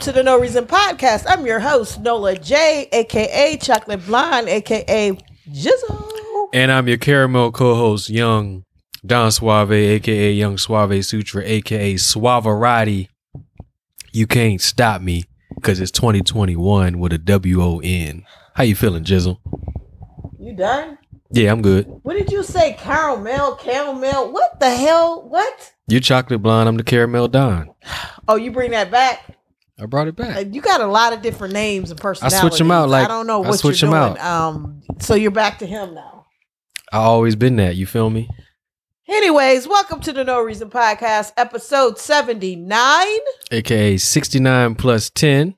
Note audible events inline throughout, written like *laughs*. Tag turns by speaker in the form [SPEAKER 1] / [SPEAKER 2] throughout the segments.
[SPEAKER 1] to the No Reason Podcast. I'm your host, Nola J, aka Chocolate Blonde, aka Jizzle.
[SPEAKER 2] And I'm your caramel co-host, Young Don Suave, aka Young Suave Sutra, aka Suavarati. You can't stop me because it's 2021 with a W O N. How you feeling, Jizzle?
[SPEAKER 1] You done?
[SPEAKER 2] Yeah, I'm good.
[SPEAKER 1] What did you say? Caramel, caramel. What the hell? What?
[SPEAKER 2] You're chocolate blonde. I'm the caramel Don.
[SPEAKER 1] Oh, you bring that back?
[SPEAKER 2] I brought it
[SPEAKER 1] Uh,
[SPEAKER 2] back.
[SPEAKER 1] You got a lot of different names and personalities.
[SPEAKER 2] 'em out, like,
[SPEAKER 1] I don't know
[SPEAKER 2] I
[SPEAKER 1] what
[SPEAKER 2] switch
[SPEAKER 1] you're doing.
[SPEAKER 2] out.
[SPEAKER 1] Um, so you're back to him now.
[SPEAKER 2] I always been that. You feel me?
[SPEAKER 1] Anyways, welcome to the No Reason Podcast, episode 79.
[SPEAKER 2] AKA 69 plus 10.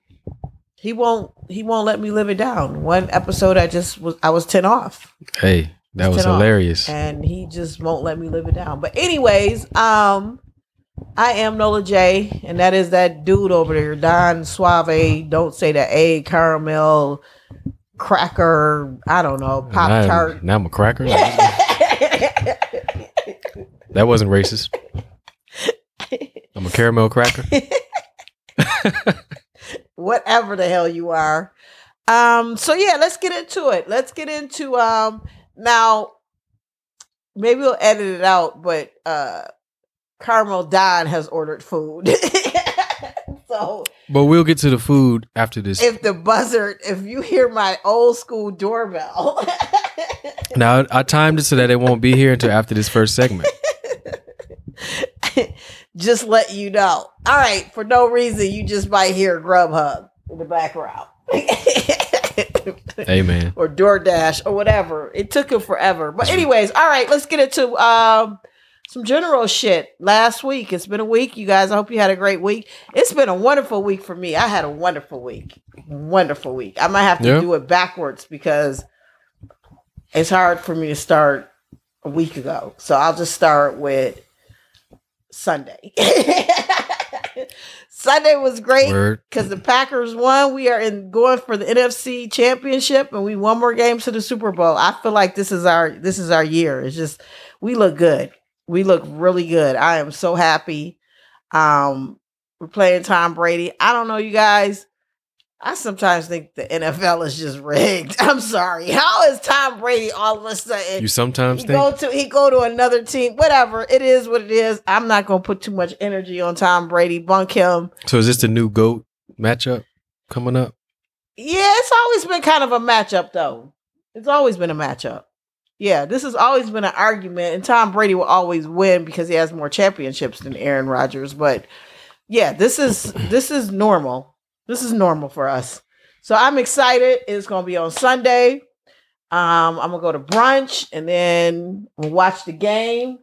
[SPEAKER 1] He won't he won't let me live it down. One episode I just was I was 10 off.
[SPEAKER 2] Hey, that was
[SPEAKER 1] 10 off.
[SPEAKER 2] hilarious.
[SPEAKER 1] and he just won't let me live it down. But anyways, um, I am Nola J, and that is that dude over there, Don Suave. Don't say that A caramel cracker. I don't know pop tart.
[SPEAKER 2] Now I'm a cracker. *laughs* that wasn't racist. I'm a caramel cracker. *laughs*
[SPEAKER 1] Whatever the hell you are. Um. So yeah, let's get into it. Let's get into um. Now, maybe we'll edit it out, but uh, Caramel Don has ordered food. *laughs* so
[SPEAKER 2] But we'll get to the food after this.
[SPEAKER 1] if the buzzard, if you hear my old school doorbell, *laughs*
[SPEAKER 2] now I timed it so that it won't be here until after this first segment. *laughs*
[SPEAKER 1] just let you know. All right, for no reason, you just might hear Grubhub in the background.
[SPEAKER 2] Man.
[SPEAKER 1] or DoorDash or whatever. It took him forever. But anyways, all right, let's get into um some general shit. Last week, it's been a week. You guys, I hope you had a great week. It's been a wonderful week for me. I had a wonderful week. Wonderful week. I might have to
[SPEAKER 2] Yeah.
[SPEAKER 1] do it backwards because it's hard for me to start a week ago. So I'll just start with Sunday. *laughs* Sunday was great because the Packers won. We are in going for the NFC Championship, and we won more games to the Super Bowl. I feel like this is our this is our year. It's just we look good. We look really good. I am so happy. Um, we're playing Tom Brady. I don't know, you guys. I sometimes think the NFL is just rigged. *laughs* I'm sorry. How is Tom Brady all of a sudden?
[SPEAKER 2] You sometimes
[SPEAKER 1] he
[SPEAKER 2] think
[SPEAKER 1] go to he go to another team. Whatever it is, what it is. I'm not gonna put too much energy on Tom Brady. Bunk him.
[SPEAKER 2] so is this the new GOAT matchup coming up?
[SPEAKER 1] Yeah, it's always been kind of a matchup, though. It's always been a matchup. Yeah, this has always been an argument, and Tom Brady will always win because he has more championships than Aaron Rodgers. But yeah, this is this is normal. This is normal for us. So I'm excited. It's gonna be on Sunday. Um, I'm gonna go to brunch and then watch the game,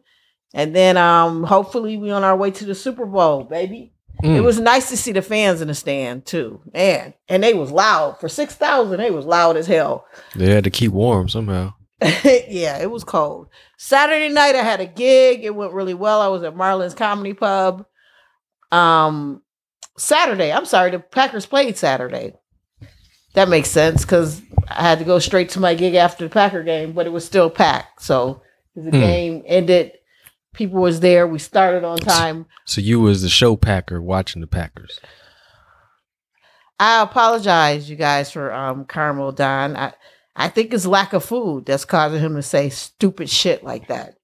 [SPEAKER 1] and then um, hopefully we on our way to the Super Bowl, baby. It
[SPEAKER 2] Mm.
[SPEAKER 1] was nice to see the fans in the stand too, man. And they was loud for six thousand. They was loud as hell.
[SPEAKER 2] They had to keep warm somehow. *laughs*
[SPEAKER 1] yeah, it was cold. Saturday night I had a gig. It went really well. I was at Marlin's Comedy Pub. Um, Saturday. I'm sorry, the Packers played Saturday. That makes sense because I had to go straight to my gig after the Packer game, but it was still packed. So the
[SPEAKER 2] Hmm.
[SPEAKER 1] game ended. People was there. We started on time.
[SPEAKER 2] So you was the show packer watching the Packers.
[SPEAKER 1] I apologize, you guys, for um Carmel Don. I I think it's lack of food that's causing him to say stupid shit like that.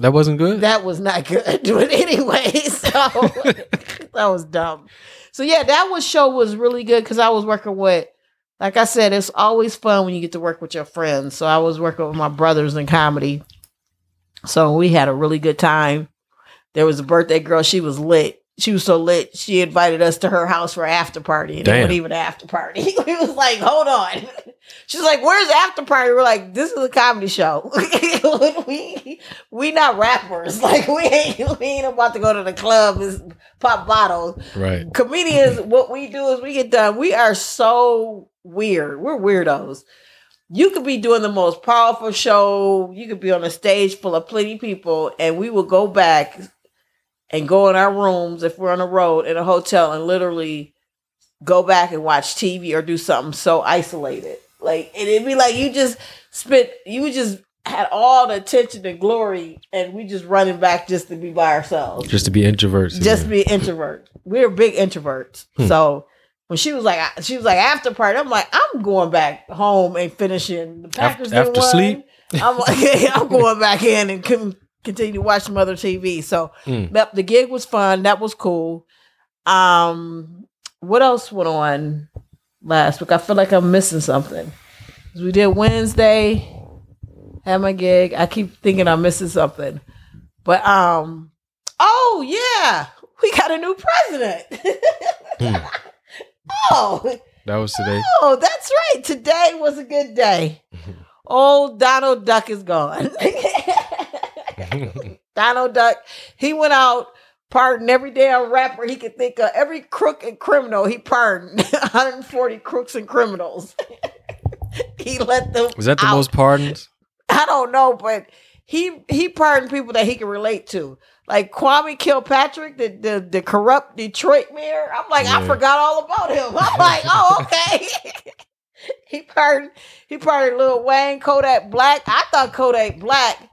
[SPEAKER 2] That wasn't good.
[SPEAKER 1] That was not good. *laughs* But anyway, so *laughs* that was dumb. So yeah, that was show was really good because I was working with, like I said, it's always fun when you get to work with your friends. So I was working with my brothers in comedy. So we had a really good time. There was a birthday girl. She was lit. She was so lit. She invited us to her house for an after party, and it
[SPEAKER 2] Damn.
[SPEAKER 1] wasn't even an after party. *laughs* we was like, hold on. *laughs* She's like, "Where's after party?" We're like, "This is a comedy show. *laughs* we we not rappers. Like we ain't we ain't about to go to the club and pop bottles.
[SPEAKER 2] Right.
[SPEAKER 1] Comedians, what we do is we get done. We are so weird. We're weirdos. You could be doing the most powerful show. You could be on a stage full of plenty people, and we will go back and go in our rooms if we're on the road in a hotel and literally go back and watch TV or do something so isolated. Like and it'd be like you just spent you just had all the attention and glory and we just running back just to be by ourselves.
[SPEAKER 2] Just to be introverts.
[SPEAKER 1] Just
[SPEAKER 2] yeah.
[SPEAKER 1] be introvert. We're big introverts.
[SPEAKER 2] Hmm.
[SPEAKER 1] So when she was like she was like after party, I'm like, I'm going back home and finishing the Packers
[SPEAKER 2] after
[SPEAKER 1] didn't
[SPEAKER 2] sleep?
[SPEAKER 1] I'm like, *laughs* I'm going back in and continue to watch some other TV. So
[SPEAKER 2] Mm.
[SPEAKER 1] that the gig was fun. That was cool. Um, what else went on last week? I feel like I'm missing something. We did Wednesday, had my gig. I keep thinking I'm missing something, but um, oh yeah, we got a new president.
[SPEAKER 2] Hmm. *laughs*
[SPEAKER 1] oh,
[SPEAKER 2] That was today.
[SPEAKER 1] oh, that's right. Today was a good day. Old Donald Duck is gone. *laughs* Donald Duck, he went out pardoned every damn rapper he could think of, every crook and criminal he pardoned, *laughs* 140 crooks and criminals. *laughs* he let them.
[SPEAKER 2] Was that the
[SPEAKER 1] out.
[SPEAKER 2] most pardons?
[SPEAKER 1] I don't know, but he he pardoned people that he can relate to. Like Kwame Kilpatrick, the the, the corrupt Detroit mayor. I'm like, I forgot all about him. I'm like, *laughs* oh, okay. he pardoned he pardoned Lil Wayne, Kodak Black. I thought Kodak Black.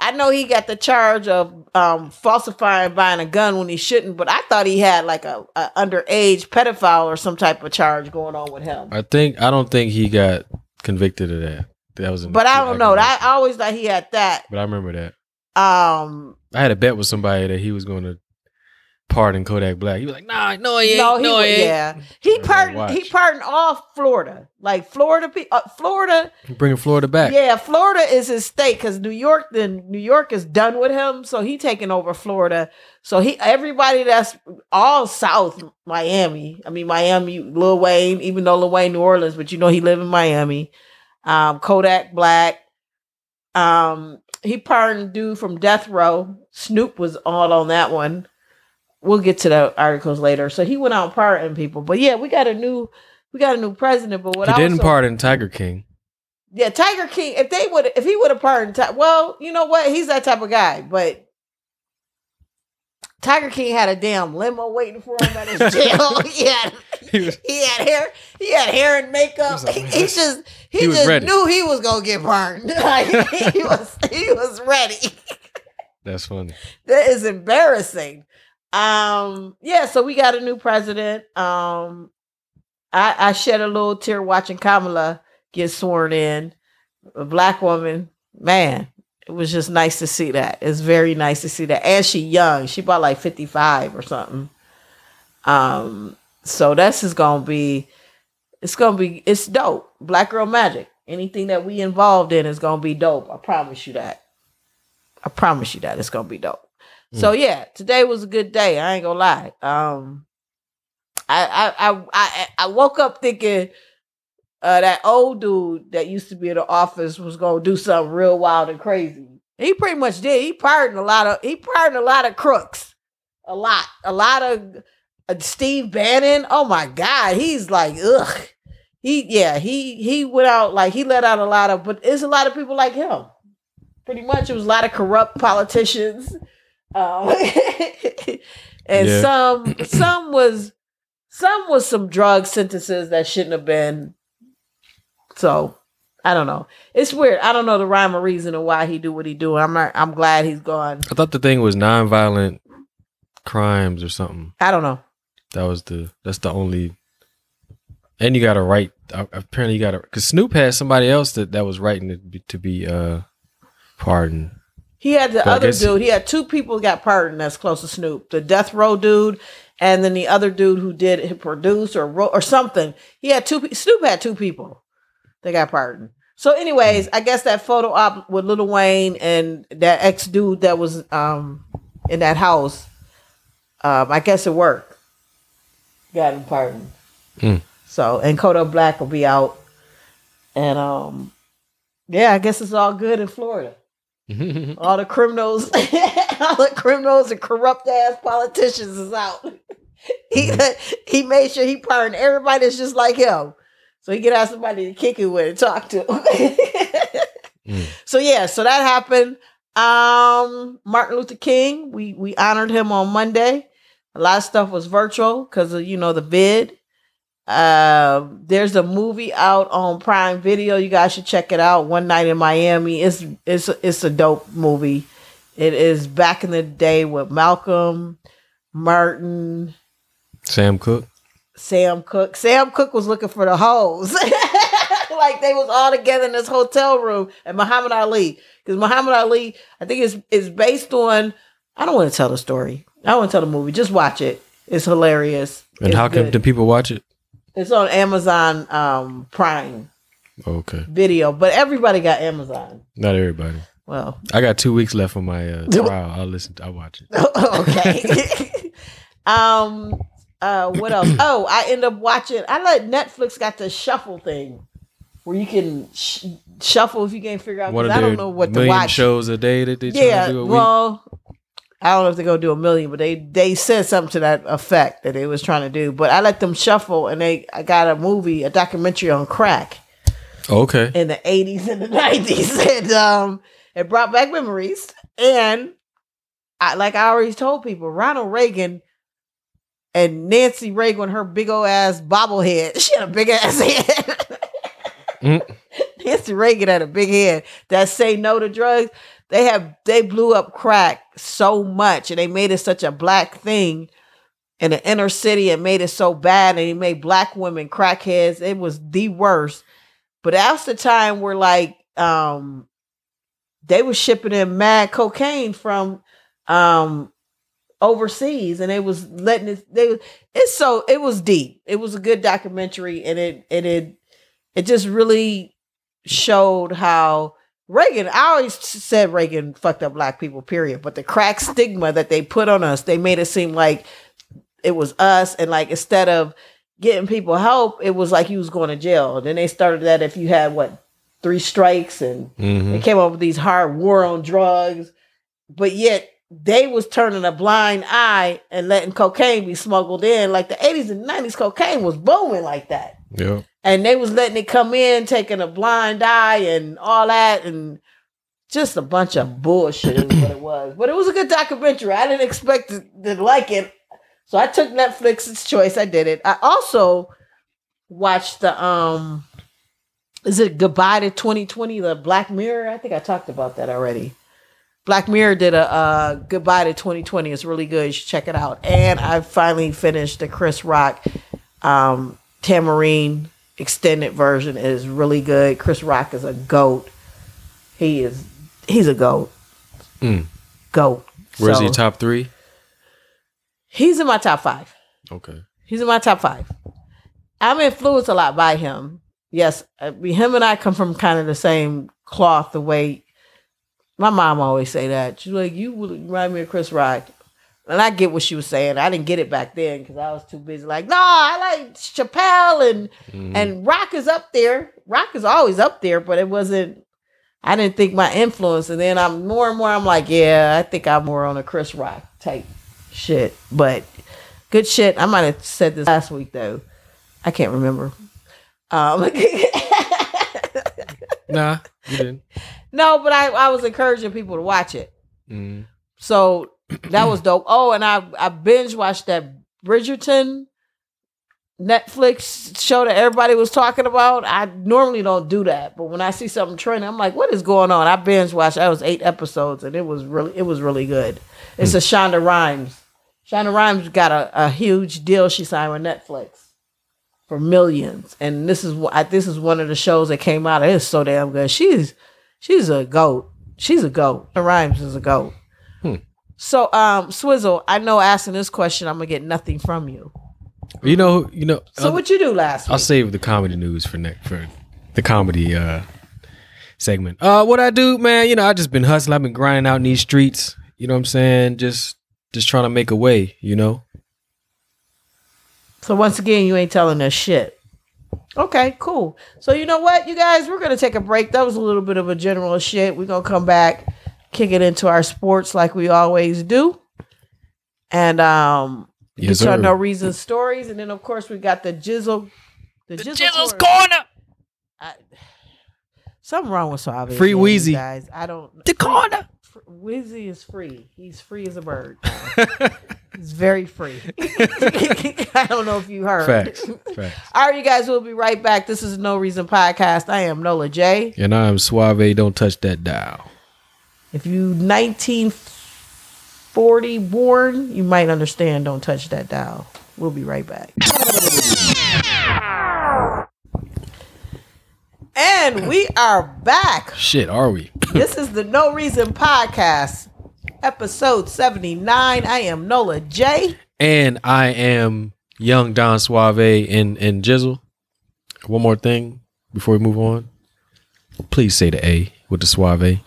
[SPEAKER 1] I know he got the charge of um, falsifying buying a gun when he shouldn't, but I thought he had like a, a underage pedophile or some type of charge going on with him.
[SPEAKER 2] I think I don't think he got convicted of that. That was.
[SPEAKER 1] But I don't know. I. I always thought he had that.
[SPEAKER 2] But I remember that.
[SPEAKER 1] Um,
[SPEAKER 2] I had a bet with somebody that he was going to pardon Kodak Black. He was like, "Nah, no, he ain't.
[SPEAKER 1] no,
[SPEAKER 2] No,
[SPEAKER 1] he,
[SPEAKER 2] he, ain't."
[SPEAKER 1] yeah, he pardoned. He pardoned all Florida, like Florida. Uh, Florida,
[SPEAKER 2] Bringing Florida back.
[SPEAKER 1] yeah, Florida is his state because New York, then New York is done with him, so he taking over Florida. So he, everybody that's all South Miami. I mean Miami, Lil Wayne, even though Lil Wayne New Orleans, but you know he live in Miami. Um, Kodak Black. Um, he pardoned dude from Death Row. Snoop was all on that one. We'll get to the articles later. So he went out pardoning people. But yeah, we got a new we got a new president. But what
[SPEAKER 2] he
[SPEAKER 1] I
[SPEAKER 2] didn't
[SPEAKER 1] was so-
[SPEAKER 2] pardon Tiger King.
[SPEAKER 1] yeah, Tiger King. If they would, if he would have pardoned, well, you know what? He's that type of guy. But Tiger King had a damn limo waiting for him at his *laughs* jail. *laughs* he had,
[SPEAKER 2] He was-
[SPEAKER 1] he had hair, he had hair and makeup.
[SPEAKER 2] He like,
[SPEAKER 1] He, he just, he,
[SPEAKER 2] he
[SPEAKER 1] just
[SPEAKER 2] ready."
[SPEAKER 1] knew he was gonna get pardoned. *laughs* Like, he was, he was ready.
[SPEAKER 2] That's funny.
[SPEAKER 1] that is embarrassing. Um, yeah, so we got a new president. Um, I, I shed a little tear watching Kamala get sworn in. A black woman, man, it was just nice to see that. It's very nice to see that. And she young. She about like 55 or something. Um, so that's just gonna be it's gonna be it's dope. Black girl magic. Anything that we involved in is gonna be dope. I promise you that. I promise you that it's gonna be dope. So yeah, today was a good day. I ain't gonna lie. Um, I I I I, I woke up thinking uh, that old dude that used to be in the office was gonna do something real wild and crazy. He pretty much did. He pardoned a lot of he pardoned a lot of crooks, a lot, a lot of uh, Steve Bannon. Oh my God, he's like ugh. He yeah he he went out like he let out a lot of but there's a lot of people like him. Pretty much, it was a lot of corrupt politicians, um, *laughs* and
[SPEAKER 2] Yeah.
[SPEAKER 1] some some was some was some drug sentences that shouldn't have been. So I don't know. It's weird. I don't know the rhyme or reason of why he do what he do. I'm not. I'm glad he's gone.
[SPEAKER 2] I thought the thing was nonviolent crimes or something.
[SPEAKER 1] I don't know.
[SPEAKER 2] That was the. That's the only. And you got to write. Apparently, you got to because Snoop had somebody else that that was writing to be, to be uh pardoned.
[SPEAKER 1] He had the
[SPEAKER 2] But
[SPEAKER 1] other dude. He had two people got pardoned that's close to Snoop. The Death Row dude, and then the other dude who did he produced or wrote or something. He had two. Snoop had two people that got pardoned. So, anyways, I guess that photo op with Lil Wayne and that ex dude that was um in that house. um, I guess it worked. Got him pardoned.
[SPEAKER 2] Hmm.
[SPEAKER 1] So and Kodak Black will be out, and um, yeah, I guess it's all good in Florida. All the criminals, *laughs* all the criminals and corrupt ass politicians is out. *laughs* he he made sure he pardoned everybody that's just like him, so he could have somebody to kick it with and talk to.
[SPEAKER 2] Mm. *laughs*
[SPEAKER 1] So yeah, so that happened. Um, Martin Luther King, we we honored him on Monday. A lot of stuff was virtual because of you know the vid. Uh, there's a movie out on Prime Video. You guys should check it out. One Night in Miami. It's it's it's a dope movie. It is back in the day with Malcolm, Martin,
[SPEAKER 2] Sam Cooke.
[SPEAKER 1] Sam Cooke. Sam Cooke was looking for the hoes. *laughs* like they was all together in this hotel room and Muhammad Ali. Because Muhammad Ali, I think is is based on I don't want to tell the story. I don't want to tell the movie. Just watch it. It's hilarious.
[SPEAKER 2] And
[SPEAKER 1] It's
[SPEAKER 2] how can the people watch it?
[SPEAKER 1] It's on Amazon um Prime
[SPEAKER 2] Okay,
[SPEAKER 1] video, but everybody got Amazon.
[SPEAKER 2] not everybody.
[SPEAKER 1] Well,
[SPEAKER 2] I got two weeks left on my uh, trial. I'll listen. I'll watch it. *laughs*
[SPEAKER 1] okay. *laughs* um uh what else? *clears throat* Oh, I end up watching I let Netflix got the shuffle thing where you can sh- shuffle if you can't figure out
[SPEAKER 2] What
[SPEAKER 1] I don't know what to
[SPEAKER 2] million
[SPEAKER 1] watch.
[SPEAKER 2] shows a day that they try
[SPEAKER 1] yeah,
[SPEAKER 2] to do a week.
[SPEAKER 1] well, I don't know if they're gonna do a million, but they they said something to that effect that they was trying to do. But I let them shuffle, and they I got a movie, a documentary on crack
[SPEAKER 2] Okay.
[SPEAKER 1] in the eighties and the nineties, *laughs* and um, it brought back memories. And I, like I already told people, Ronald Reagan and Nancy Reagan, her big old ass bobblehead, *laughs* she had a big ass head.
[SPEAKER 2] Mm. *laughs*
[SPEAKER 1] Nancy Reagan had a big head that say no to drugs. They have they blew up crack so much and they made it such a black thing in the inner city and made it so bad and he made black women crackheads. It was the worst. But that's the time where like um they were shipping in mad cocaine from um overseas and they was letting it they it's so it was deep. It was a good documentary and it and it it just really showed how Reagan, I always said Reagan fucked up black people, period. But the crack stigma that they put on us, they made it seem like it was us. And like instead of getting people help, it was like you was going to jail. Then they started that if you had what, three strikes and
[SPEAKER 2] hmm
[SPEAKER 1] they came up with these hard war on drugs. But yet they was turning a blind eye and letting cocaine be smuggled in. Like the 80s and 90s, cocaine was booming like that
[SPEAKER 2] Yeah.
[SPEAKER 1] And they was letting it come in, taking a blind eye and all that, and just a bunch of bullshit is what it *clears throat* was. But it was a good documentary. I didn't expect to, to like it, so I took Netflix's choice. I did it. I also watched the um, is it Goodbye to 2020? The Black Mirror. I think I talked about that already. Black Mirror did a uh, Goodbye to 2020. It's really good. You should check it out. And I finally finished the Chris Rock um, Tamborine extended version. is really good. Chris Rock is a goat. He is. He's a goat.
[SPEAKER 2] Mm.
[SPEAKER 1] Goat.
[SPEAKER 2] Where's
[SPEAKER 1] So,
[SPEAKER 2] he top three?
[SPEAKER 1] He's in my top five.
[SPEAKER 2] Okay.
[SPEAKER 1] He's in my top five. I'm influenced a lot by him. Yes, him and I come from kind of the same cloth. The way my mom always say that she's like, "You remind me of Chris Rock," and I get what she was saying. I didn't get it back then because I was too busy. Like, no, I like Chappelle and
[SPEAKER 2] Mhm.
[SPEAKER 1] and Rock is up there. Rock is always up there, but it wasn't. I didn't think my influence, and then I'm more and more. I'm like, yeah, I think I'm more on a Chris Rock type shit. But good shit. I might have said this last week though. I can't remember. Um, *laughs*
[SPEAKER 2] nah, you didn't.
[SPEAKER 1] no, but I, I was encouraging people to watch it.
[SPEAKER 2] Mm.
[SPEAKER 1] So that was dope. Oh, and I I binge watched that Bridgerton Netflix show that everybody was talking about. I normally don't do that, but when I see something trending, I'm like, what is going on? I binge watched. That was eight episodes, and it was really it was really good. It's a Shonda Rhimes. Shonda Rhimes got a, a huge deal she signed with Netflix for millions, and this is what this is one of the shows that came out. It's so damn good. She's she's a goat. She's a goat. Rhimes is a goat. So, um, Swizzle, I know asking this question, I'm gonna get nothing from you.
[SPEAKER 2] You know, you know.
[SPEAKER 1] So,
[SPEAKER 2] I'll,
[SPEAKER 1] what you do last
[SPEAKER 2] I'll
[SPEAKER 1] week?
[SPEAKER 2] save the comedy news for next for the comedy uh segment. Uh, what I do, man? You know, I just been hustling. I've been grinding out in these streets. You know what I'm saying? Just just trying to make a way, you know.
[SPEAKER 1] So once again, you ain't telling us shit. Okay, cool. So you know what, you guys, we're gonna take a break. That was a little bit of a general shit. We're gonna come back, kick it into our sports like we always do, and um,
[SPEAKER 2] Yes,
[SPEAKER 1] get your
[SPEAKER 2] sir.
[SPEAKER 1] no reason stories, and then of course we got the jizzle, the, jizzle corner.
[SPEAKER 2] corner.
[SPEAKER 1] I, something wrong with Suave.
[SPEAKER 2] Free
[SPEAKER 1] again, Weezy. guys. I don't.
[SPEAKER 2] The corner.
[SPEAKER 1] Fr- Weezy is free. He's free as a bird. *laughs* He's very free. *laughs* I don't know if you heard.
[SPEAKER 2] Facts. Facts. *laughs*
[SPEAKER 1] All right, you guys, we'll be right back. This is No Reason Podcast. I am Nola J.
[SPEAKER 2] And I'm Suave. Don't touch that dial.
[SPEAKER 1] If you 1940 born, you might understand Don't Touch That Dial. We'll be right back. And we are back.
[SPEAKER 2] Shit, are we? *laughs*
[SPEAKER 1] This is the No Reason Podcast, episode 79. I am Nola J.
[SPEAKER 2] and I am young Don Suave and and Jizzle. One more thing before we move on. Please say the A with the Suave.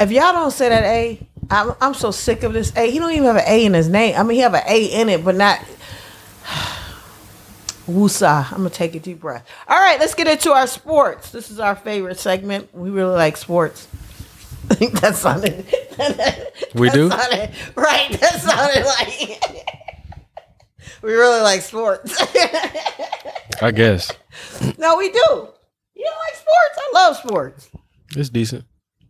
[SPEAKER 1] If y'all don't say that A, I'm, I'm so sick of this A. He don't even have an A in his name. I mean, he have an A in it, but not. *sighs* Woosah. I'm gonna take a deep breath. All right, let's get into our sports. This is our favorite segment. We really like sports. I think that sounded.
[SPEAKER 2] We do?
[SPEAKER 1] sounded- right. That sounded like. *laughs* we really like sports. *laughs*
[SPEAKER 2] I guess
[SPEAKER 1] no, we do. You don't like sports? I love sports.
[SPEAKER 2] it's decent.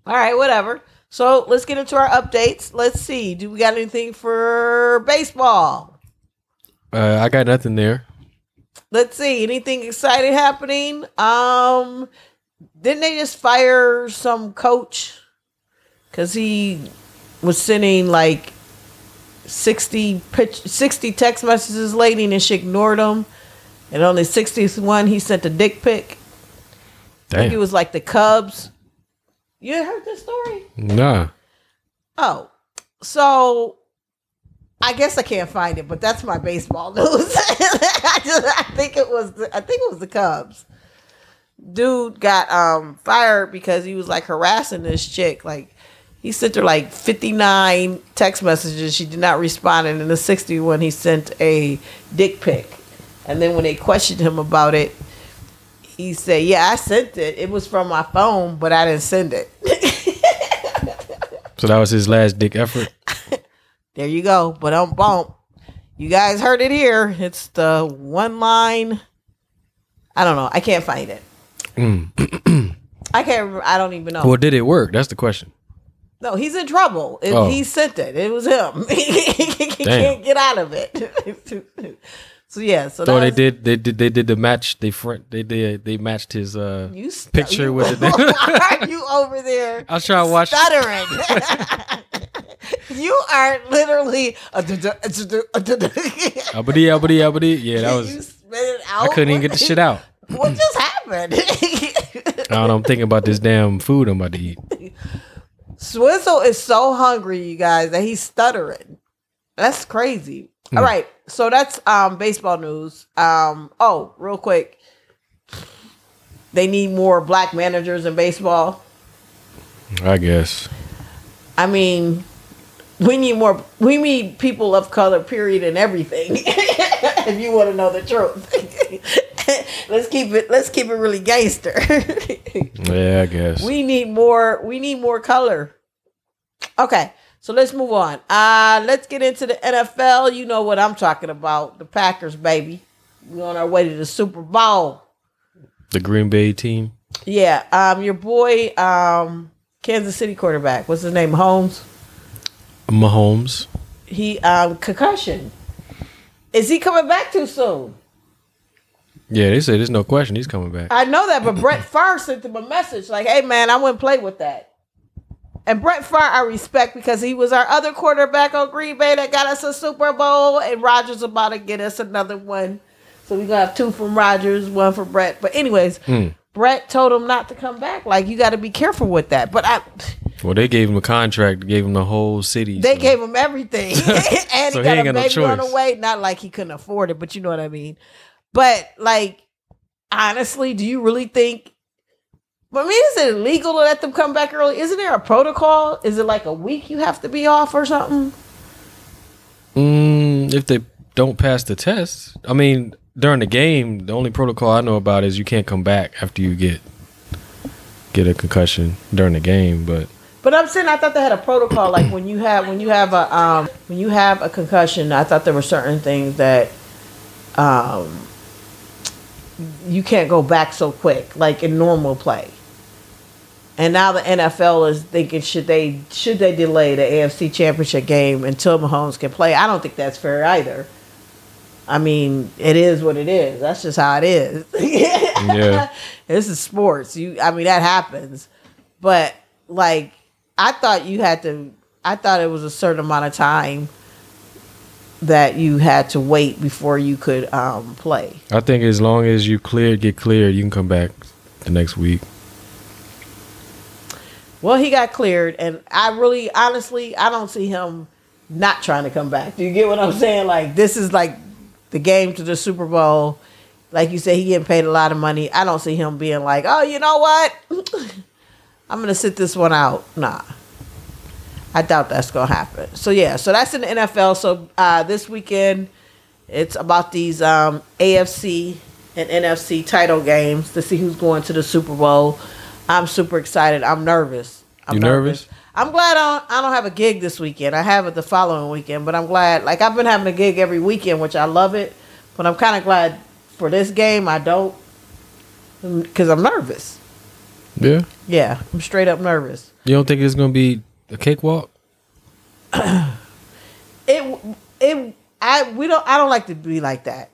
[SPEAKER 1] All right, whatever. So let's get into our updates. Let's see. Do we got anything for baseball?
[SPEAKER 2] Uh, I got nothing there.
[SPEAKER 1] Let's see. Anything exciting happening? Um, didn't they just fire some coach because he was sending like sixty pitch, sixty text messages late and she ignored them, and on the sixtieth one he sent a dick pic. I think it was like the Cubs. You heard this story?
[SPEAKER 2] Nah.
[SPEAKER 1] Oh, so I guess I can't find it, but that's my baseball *laughs* news. I, just, I think it was the, I think it was the Cubs. Dude got um fired because he was like harassing this chick. Like he sent her like 59 text messages. She did not respond, and in the 61 he sent a dick pic. And then when they questioned him about it, he said, "Yeah, I sent it. It was from my phone, but I didn't send it."
[SPEAKER 2] So that was his last dick effort. *laughs*
[SPEAKER 1] There you go. But um bump. You guys heard it here. It's the one line. I don't know. I can't find it. I can't remember. I don't even know.
[SPEAKER 2] Well, did it work? That's the question.
[SPEAKER 1] no, he's in trouble. It,
[SPEAKER 2] Oh.
[SPEAKER 1] He sent it. It was him. *laughs* he
[SPEAKER 2] Damn.
[SPEAKER 1] can't get out of it. *laughs* so yeah. So
[SPEAKER 2] So they
[SPEAKER 1] that's-
[SPEAKER 2] did. They did. They did the match. They front. They did. They matched his. uh
[SPEAKER 1] You st-
[SPEAKER 2] picture
[SPEAKER 1] you,
[SPEAKER 2] with *laughs*
[SPEAKER 1] Why *laughs* are you over there?
[SPEAKER 2] I was trying to watch.
[SPEAKER 1] stuttering. *laughs* you are literally.
[SPEAKER 2] Abadi, abadi, abadi. Yeah, that
[SPEAKER 1] you
[SPEAKER 2] was.
[SPEAKER 1] spit it out.
[SPEAKER 2] I couldn't even get the shit out.
[SPEAKER 1] What just happened?
[SPEAKER 2] I don't know. I'm thinking about this damn food I'm about to eat.
[SPEAKER 1] Swizzle is so hungry, you guys, that he's stuttering. That's crazy. All right, so that's um baseball news. Um, oh, real quick, they need more black managers in baseball.
[SPEAKER 2] I guess.
[SPEAKER 1] I mean, we need more. We need people of color. Period, and everything. *laughs* if you want to know the truth, *laughs* let's keep it. Let's keep it really gangster. *laughs*
[SPEAKER 2] Yeah, I guess.
[SPEAKER 1] we need more. We need more color. Okay, so let's move on. Uh let's get into the NFL. You know what I'm talking about? The Packers, baby. We're on our way to the Super Bowl.
[SPEAKER 2] the Green Bay team.
[SPEAKER 1] Yeah, um, your boy, um, Kansas City quarterback. What's his name? Holmes.
[SPEAKER 2] Mahomes.
[SPEAKER 1] He um concussion. Is he coming back too soon?
[SPEAKER 2] Yeah, they say there's no question he's coming back.
[SPEAKER 1] I know that, but Brett Favre sent him a message like, "Hey man, I wouldn't play with that." And Brett Favre, I respect because he was our other quarterback on Green Bay that got us a Super Bowl, and Rodgers about to get us another one. So we gonna have two from Rodgers, one from Brett. But anyways,
[SPEAKER 2] Hmm.
[SPEAKER 1] Brett told him not to come back. Like you got to be careful with that. But I,
[SPEAKER 2] Well, they gave him a contract, gave him the whole city.
[SPEAKER 1] they
[SPEAKER 2] so-
[SPEAKER 1] gave him everything, and *laughs*
[SPEAKER 2] So
[SPEAKER 1] he *laughs*
[SPEAKER 2] he
[SPEAKER 1] got
[SPEAKER 2] ain't
[SPEAKER 1] a
[SPEAKER 2] got no
[SPEAKER 1] on the way. Not like he couldn't afford it, but you know what I mean. But like, honestly, do you really think But I mean, is it illegal to let them come back early? Isn't there a protocol? Is it like a week you have to be off or something?
[SPEAKER 2] Mm, if they don't pass the test, I mean, during the game, the only protocol I know about is you can't come back after you get get a concussion during the game. But
[SPEAKER 1] But I'm saying I thought they had a protocol like when you have when you have a um when you have a concussion, I thought there were certain things that um you can't go back so quick like in normal play. And now the NFL is thinking should they should they delay the AFC Championship game until Mahomes can play? I don't think that's fair either. I mean, it is what it is. That's just how it is. *laughs*
[SPEAKER 2] Yeah.
[SPEAKER 1] this is sports. You, I mean, that happens. But like, I thought you had to. I thought it was a certain amount of time that you had to wait before you could um, play.
[SPEAKER 2] I think as long as you clear, get cleared, you can come back the next week.
[SPEAKER 1] Well, he got cleared, and I really, honestly, I don't see him not trying to come back. Do you get what I'm saying? Like, this is like the game to the Super Bowl. Like you said, he getting paid a lot of money. I don't see him being like, oh, you know what? *laughs* I'm gonna sit this one out. Nah. I doubt that's gonna happen. So yeah, so that's in the NFL. So uh, this weekend, it's about these um, AFC and NFC title games to see who's going to the Super Bowl. I'm super excited. I'm nervous. I'm
[SPEAKER 2] You nervous?
[SPEAKER 1] I'm glad I don't, I don't have a gig this weekend. I have it the following weekend, but I'm glad. Like I've been having a gig every weekend, which I love it. But I'm kind of glad for this game I don't, because I'm nervous.
[SPEAKER 2] Yeah.
[SPEAKER 1] Yeah, I'm straight up nervous.
[SPEAKER 2] You don't think it's gonna be a cakewalk? *clears throat*
[SPEAKER 1] it it I we don't I don't like to be like that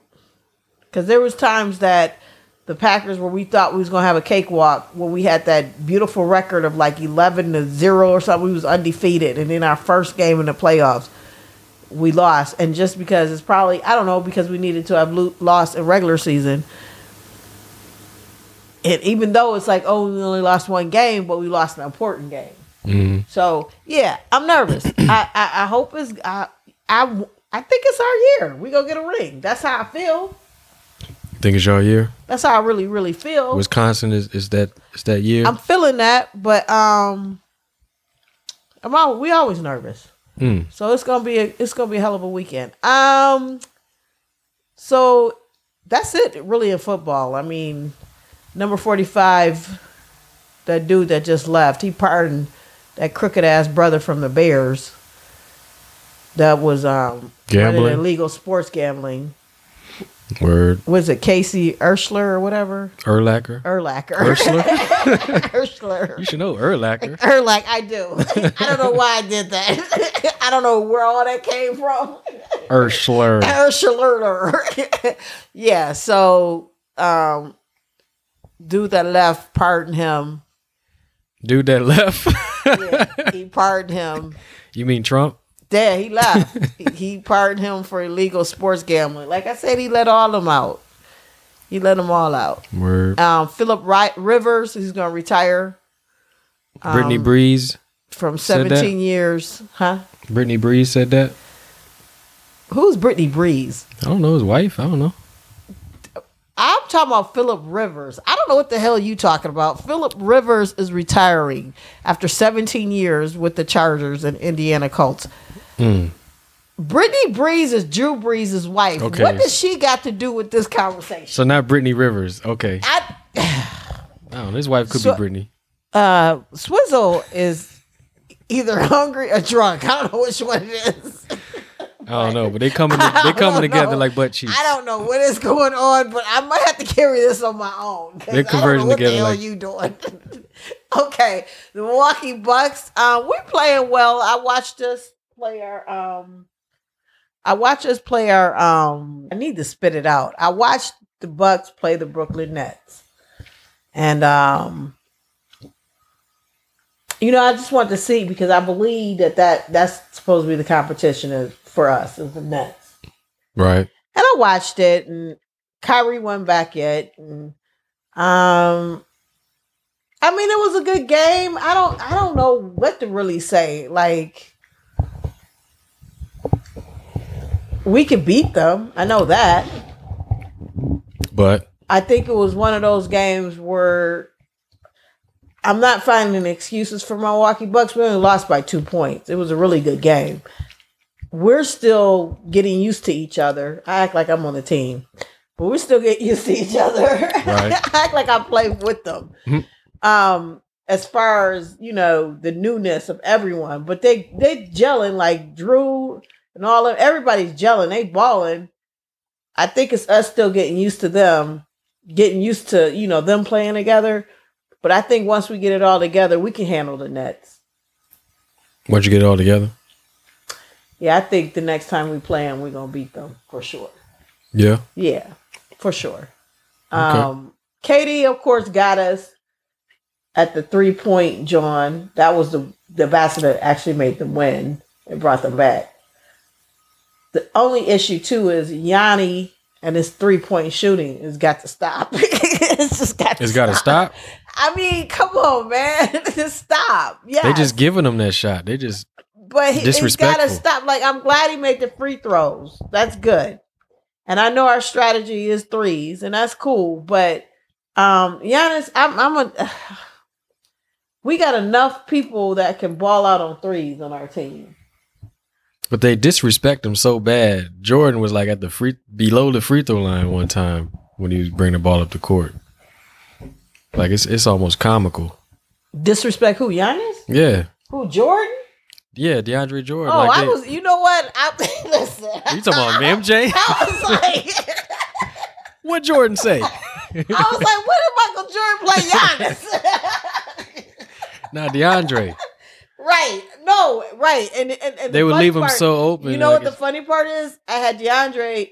[SPEAKER 1] because there was times that the Packers where we thought we was gonna have a cakewalk where we had that beautiful record of like eleven to zero or something. We was undefeated, and in our first game in the playoffs, we lost. And just because it's probably I don't know because we needed to have lo- lost in regular season. And even though it's like, oh, we only lost one game, but we lost an important game.
[SPEAKER 2] Mm-hmm.
[SPEAKER 1] So yeah, I'm nervous. *clears throat* I, I I hope it's I I I think it's our year. We gonna get a ring. That's how I feel.
[SPEAKER 2] Think it's your year?
[SPEAKER 1] That's how I really really feel.
[SPEAKER 2] Wisconsin is, is that is that year?
[SPEAKER 1] I'm feeling that, but um, I'm all, we always nervous.
[SPEAKER 2] Mm.
[SPEAKER 1] So it's gonna be a it's gonna be a hell of a weekend. Um, so that's it really in football. I mean, number forty five, that dude that just left, he pardoned that crooked ass brother from the Bears. That was um
[SPEAKER 2] Gambling?
[SPEAKER 1] illegal sports gambling.
[SPEAKER 2] Word.
[SPEAKER 1] Was it Casey Urschler or whatever?
[SPEAKER 2] Urlacher.
[SPEAKER 1] Urlacher.
[SPEAKER 2] Ursula?
[SPEAKER 1] Urschler. *laughs*
[SPEAKER 2] you should know Urlacher.
[SPEAKER 1] Or *laughs* I do. *laughs* I don't know why I did that. I don't know where all that came from.
[SPEAKER 2] Ursler.
[SPEAKER 1] Ursula. yeah, so um dude that left pardoned him.
[SPEAKER 2] Dude that left.
[SPEAKER 1] Yeah, he pardoned him.
[SPEAKER 2] you mean Trump?
[SPEAKER 1] Yeah, he left. *laughs* he, he pardoned him for illegal sports gambling. Like I said, he let all them out. He let them all out.
[SPEAKER 2] Word.
[SPEAKER 1] Um, Philip Rivers, he's gonna retire
[SPEAKER 2] Brittany
[SPEAKER 1] um,
[SPEAKER 2] Brees.
[SPEAKER 1] from 17 years. Huh?
[SPEAKER 2] Brittany Brees said that.
[SPEAKER 1] Who's Brittany Brees?
[SPEAKER 2] I don't know his wife. I don't know.
[SPEAKER 1] I'm talking about Philip Rivers. I don't know what the hell you talking about. Philip Rivers is retiring after 17 years with the Chargers and Indiana Colts.
[SPEAKER 2] Mm.
[SPEAKER 1] Brittany Brees is Drew Brees' wife.
[SPEAKER 2] Okay.
[SPEAKER 1] What does she got to do with this conversation?
[SPEAKER 2] So not Brittany Rivers. Okay. *sighs*
[SPEAKER 1] I,
[SPEAKER 2] don't know. His wife could
[SPEAKER 1] So-
[SPEAKER 2] be Brittany.
[SPEAKER 1] uh, Swizzle is either hungry or drunk. I don't know which one it is.
[SPEAKER 2] I don't know, but they coming. *laughs* They coming together
[SPEAKER 1] know.
[SPEAKER 2] like butt cheeks.
[SPEAKER 1] I don't know what is going on, but I might have to carry this on my own.
[SPEAKER 2] They're converging
[SPEAKER 1] what
[SPEAKER 2] together
[SPEAKER 1] The hell
[SPEAKER 2] like-
[SPEAKER 1] you doing? *laughs* okay, the Milwaukee Bucks. Um, we're playing well. I watched us play our. Um, I watched us play our. Um, I need to spit it out. I watched the Bucks play the Brooklyn Nets, and um, you know, I just want to see because I believe that that that's supposed to be the competition is- for us is the Nets.
[SPEAKER 2] Right.
[SPEAKER 1] And I watched it, and Kyrie wasn't back yet. And, um, I mean, it was a good game. I don't, I don't know what to really say. Like, we could beat them. I know that.
[SPEAKER 2] But
[SPEAKER 1] I think it was one of those games where I'm not finding excuses for Milwaukee Bucks. We only lost by two points. It was a really good game. We're still getting used to each other. I act like I'm on the team, but we're still getting used to each other.
[SPEAKER 2] Right. *laughs*
[SPEAKER 1] I act like I play with them.
[SPEAKER 2] Mhm.
[SPEAKER 1] Um, as far as you know, the newness of everyone, but they they gelling like Jrue and all of everybody's gelling. They balling. I think it's us still getting used to them, getting used to you know them playing together. But I think once we get it all together, we can handle the Nets.
[SPEAKER 2] Once you get it all together.
[SPEAKER 1] Yeah, I think the next time we play them, we're gonna beat them for sure.
[SPEAKER 2] Yeah.
[SPEAKER 1] Yeah, for sure.
[SPEAKER 2] Okay.
[SPEAKER 1] Um, Katie, of course, got us at the three point. John, that was the the basket that actually made them win and brought them back. The only issue too is Giannis and his three point shooting has got to stop. *laughs* it's just got. To
[SPEAKER 2] It's got to stop.
[SPEAKER 1] I mean, come on, man, *laughs* just stop. Yeah,
[SPEAKER 2] They just giving them that shot. They just
[SPEAKER 1] but he, he's got to stop. Like I'm glad he made the free throws. That's good. And I know our strategy is threes, and that's cool. But um Giannis, I'm I'm a *sighs* we got enough people that can ball out on threes on our team.
[SPEAKER 2] But they disrespect him so bad. Jordan was like at the free below the free throw line one time when he was bringing the ball up the court. Like it's it's almost comical.
[SPEAKER 1] Disrespect who? Giannis?
[SPEAKER 2] Yeah.
[SPEAKER 1] Who? Jordan?
[SPEAKER 2] Yeah, DeAndre Jordan.
[SPEAKER 1] Oh,
[SPEAKER 2] like
[SPEAKER 1] I
[SPEAKER 2] they-
[SPEAKER 1] was. You know what? I *laughs* listen.
[SPEAKER 2] You talking about MJ? *laughs*
[SPEAKER 1] I was like, *laughs*
[SPEAKER 2] what Jordan say?
[SPEAKER 1] I was like, what did Michael Jordan play Giannis?
[SPEAKER 2] Not DeAndre.
[SPEAKER 1] Right. No, right. And and, and
[SPEAKER 2] They
[SPEAKER 1] the
[SPEAKER 2] would leave him
[SPEAKER 1] part-
[SPEAKER 2] so open.
[SPEAKER 1] You know
[SPEAKER 2] like
[SPEAKER 1] what the funny part is? I had DeAndre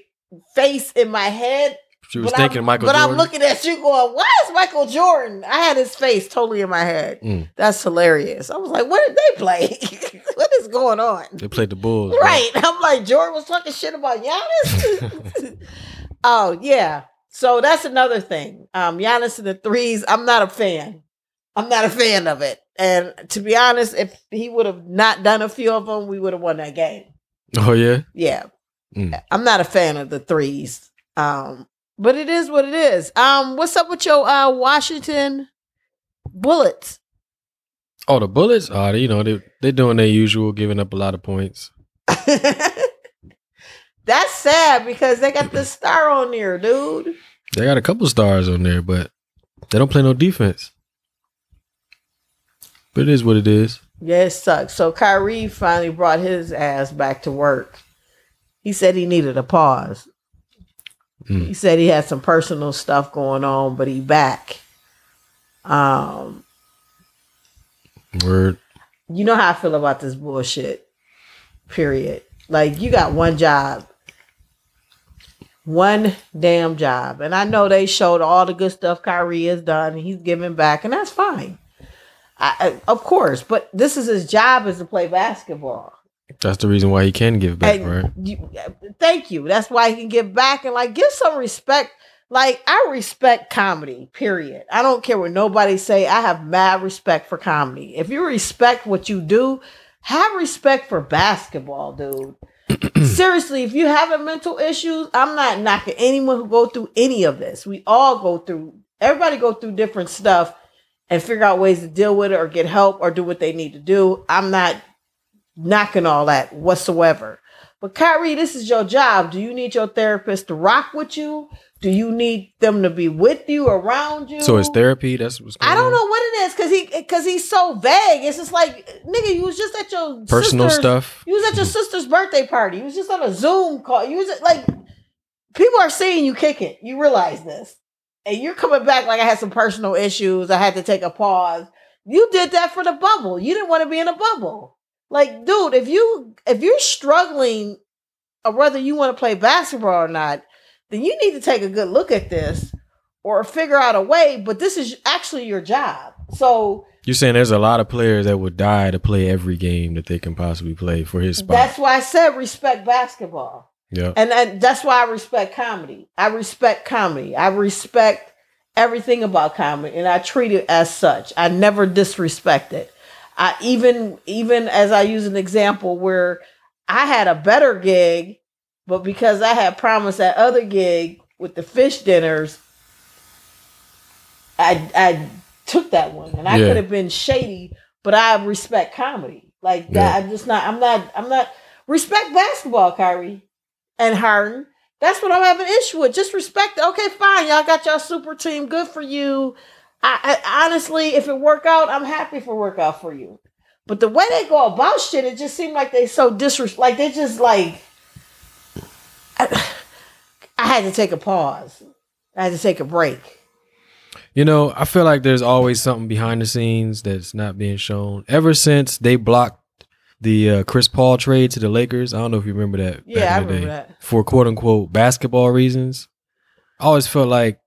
[SPEAKER 1] face in my head.
[SPEAKER 2] she was
[SPEAKER 1] but
[SPEAKER 2] thinking
[SPEAKER 1] I'm,
[SPEAKER 2] Michael
[SPEAKER 1] But
[SPEAKER 2] Jordan.
[SPEAKER 1] I'm looking at you going, why is Michael Jordan? I had his face totally in my head.
[SPEAKER 2] Mm.
[SPEAKER 1] That's hilarious. I was like, what did they play? *laughs* what is going on?
[SPEAKER 2] they played the Bulls.
[SPEAKER 1] Right. *laughs* I'm like, Jordan was talking shit about Giannis. *laughs* oh, yeah. So that's another thing. Um, Giannis and the threes, I'm not a fan. I'm not a fan of it. And to be honest, if he would have not done a few of them, we would have won that game.
[SPEAKER 2] Oh yeah.
[SPEAKER 1] Yeah.
[SPEAKER 2] Mm.
[SPEAKER 1] I'm not a fan of the threes. Um, but it is what it is. Um, what's up with your uh Washington Bullets?
[SPEAKER 2] Oh, the Bullets. Oh, you know they they doing their usual, giving up a lot of points. *laughs*
[SPEAKER 1] That's sad because they got the star on there, dude.
[SPEAKER 2] They got a couple stars on there, but they don't play no defense. But it is what it is.
[SPEAKER 1] Yeah, it sucks. So Kyrie finally brought his ass back to work. He said he needed a pause.
[SPEAKER 2] Mm.
[SPEAKER 1] He said he had some personal stuff going on, but he back. Um,
[SPEAKER 2] Word.
[SPEAKER 1] you know how I feel about this bullshit. Period. Like you got one job. One damn job. And I know they showed all the good stuff Kyrie has done and he's giving back, and that's fine. I, of course, but this is his job is to play basketball.
[SPEAKER 2] That's the reason why he can give back,
[SPEAKER 1] And
[SPEAKER 2] right?
[SPEAKER 1] you- thank you. That's why he can give back and like give some respect. Like I respect comedy. Period. I don't care what nobody say. I have mad respect for comedy. If you respect what you do, have respect for basketball, dude. *clears throat* Seriously, if you having mental issues, I'm not knocking anyone who go through any of this. We all go through. Everybody go through different stuff and figure out ways to deal with it or get help or do what they need to do. I'm not knocking all that whatsoever. But Kyrie, this is your job. Do you need your therapist to rock with you? Do you need them to be with you, around you?
[SPEAKER 2] So it's therapy. That's what's going
[SPEAKER 1] I don't
[SPEAKER 2] on?
[SPEAKER 1] know what it is because he because he's so vague. It's just like nigga, you was just at your
[SPEAKER 2] Personal stuff.
[SPEAKER 1] You was at your *laughs* sister's birthday party. You was just on a Zoom call. You was at, like people are seeing you kick it. You realize this, and you're coming back like I had some personal issues. I had to take a pause. You did that for the bubble. You didn't want to be in a bubble. Like, dude, if you if you're struggling, or whether you want to play basketball or not, then you need to take a good look at this or figure out a way. But this is actually your job. So
[SPEAKER 2] You're saying there's a lot of players that would die to play every game that they can possibly play for his spot.
[SPEAKER 1] that's why I said respect basketball.
[SPEAKER 2] Yeah.
[SPEAKER 1] And, and that's why I respect comedy. I respect comedy. I respect everything about comedy and I treat it as such. I never disrespect it. I even even as I use an example where I had a better gig, but because I had promised that other gig with the fish dinners, I I took that one, and I
[SPEAKER 2] Yeah.
[SPEAKER 1] could have been shady, but I respect comedy. Like that, I'm just not. I'm not. I'm not respect basketball, Kyrie and Harden. That's what I'm having issue with. Just respect. Okay, fine. Y'all got y'all super team. Good for you. I, I honestly, if it work out, I'm happy for work out for you. But the way they go about shit, it just seemed like they so disrespect. like they just like. I, *sighs* I had to take a pause. I had to take a break.
[SPEAKER 2] You know, I feel like there's always something behind the scenes that's not being shown. Ever since they blocked the uh, Chris Paul trade to the Lakers, I don't know if you remember that. back
[SPEAKER 1] Yeah, I remember
[SPEAKER 2] day,
[SPEAKER 1] that.
[SPEAKER 2] For quote unquote basketball reasons, I always felt like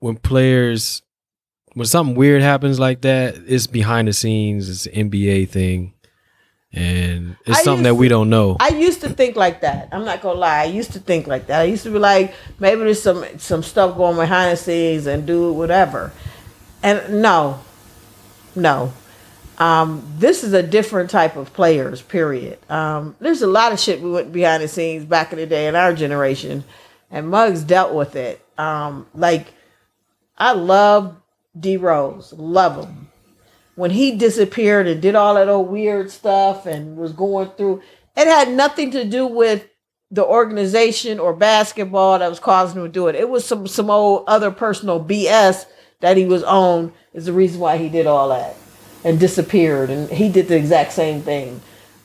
[SPEAKER 2] when players, when something weird happens like that, it's behind the scenes. It's an NBA thing, and it's
[SPEAKER 1] I
[SPEAKER 2] something that we
[SPEAKER 1] to-
[SPEAKER 2] don't know.
[SPEAKER 1] I used to think like that. I'm not gonna lie. I used to think like that. I used to be like, maybe there's some some stuff going behind the scenes and do whatever. And no, no. Um, this is a different type of players. Period. Um, there's a lot of shit we went behind the scenes back in the day in our generation, and Muggs dealt with it. Um, like I love D Rose, love him when he disappeared and did all that old weird stuff and was going through it had nothing to do with the organization or basketball that was causing him to do it. It was some some old other personal BS that he was on is the reason why he did all that and disappeared and he did the exact same thing.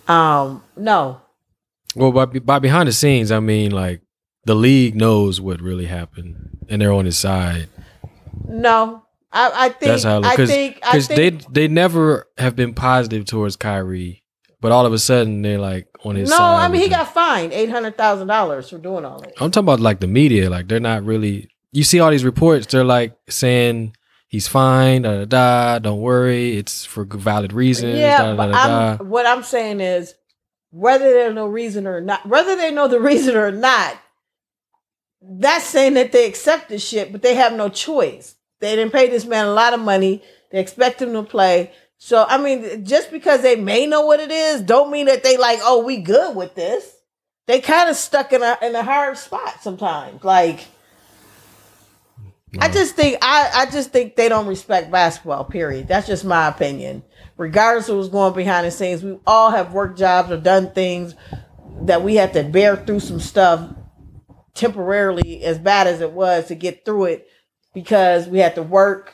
[SPEAKER 1] Um no.
[SPEAKER 2] Well, by, by behind the scenes, I mean like the league knows what really happened, and they're on his side.
[SPEAKER 1] No. I, I think
[SPEAKER 2] That's how
[SPEAKER 1] I
[SPEAKER 2] because
[SPEAKER 1] think
[SPEAKER 2] because they they never have been positive towards Kyrie, but all of a sudden they're like on his
[SPEAKER 1] No,
[SPEAKER 2] side.
[SPEAKER 1] I mean he
[SPEAKER 2] him.
[SPEAKER 1] got fined eight hundred thousand dollars for doing all that.
[SPEAKER 2] I'm talking about like the media, like they're not really. You see all these reports, they're like saying he's fine, da da da. Don't worry, it's for valid reasons.
[SPEAKER 1] Yeah,
[SPEAKER 2] da, da,
[SPEAKER 1] but
[SPEAKER 2] da,
[SPEAKER 1] I'm, what I'm saying is, whether there's no reason or not, whether they know the *laughs* reason or not, that's saying that they accept this shit, but they have no choice. They didn't pay this man a lot of money. They expect him to play. So I mean, just because they may know what it is, don't mean that they like, oh, we good with this. They kind of stuck in a in a hard spot sometimes. Like, I just think I I just think they don't respect basketball. Period. That's just my opinion. Regardless of what's going behind the scenes, we all have worked jobs or done things that we had to bear through some stuff temporarily, as bad as it was, to get through it because we had to work.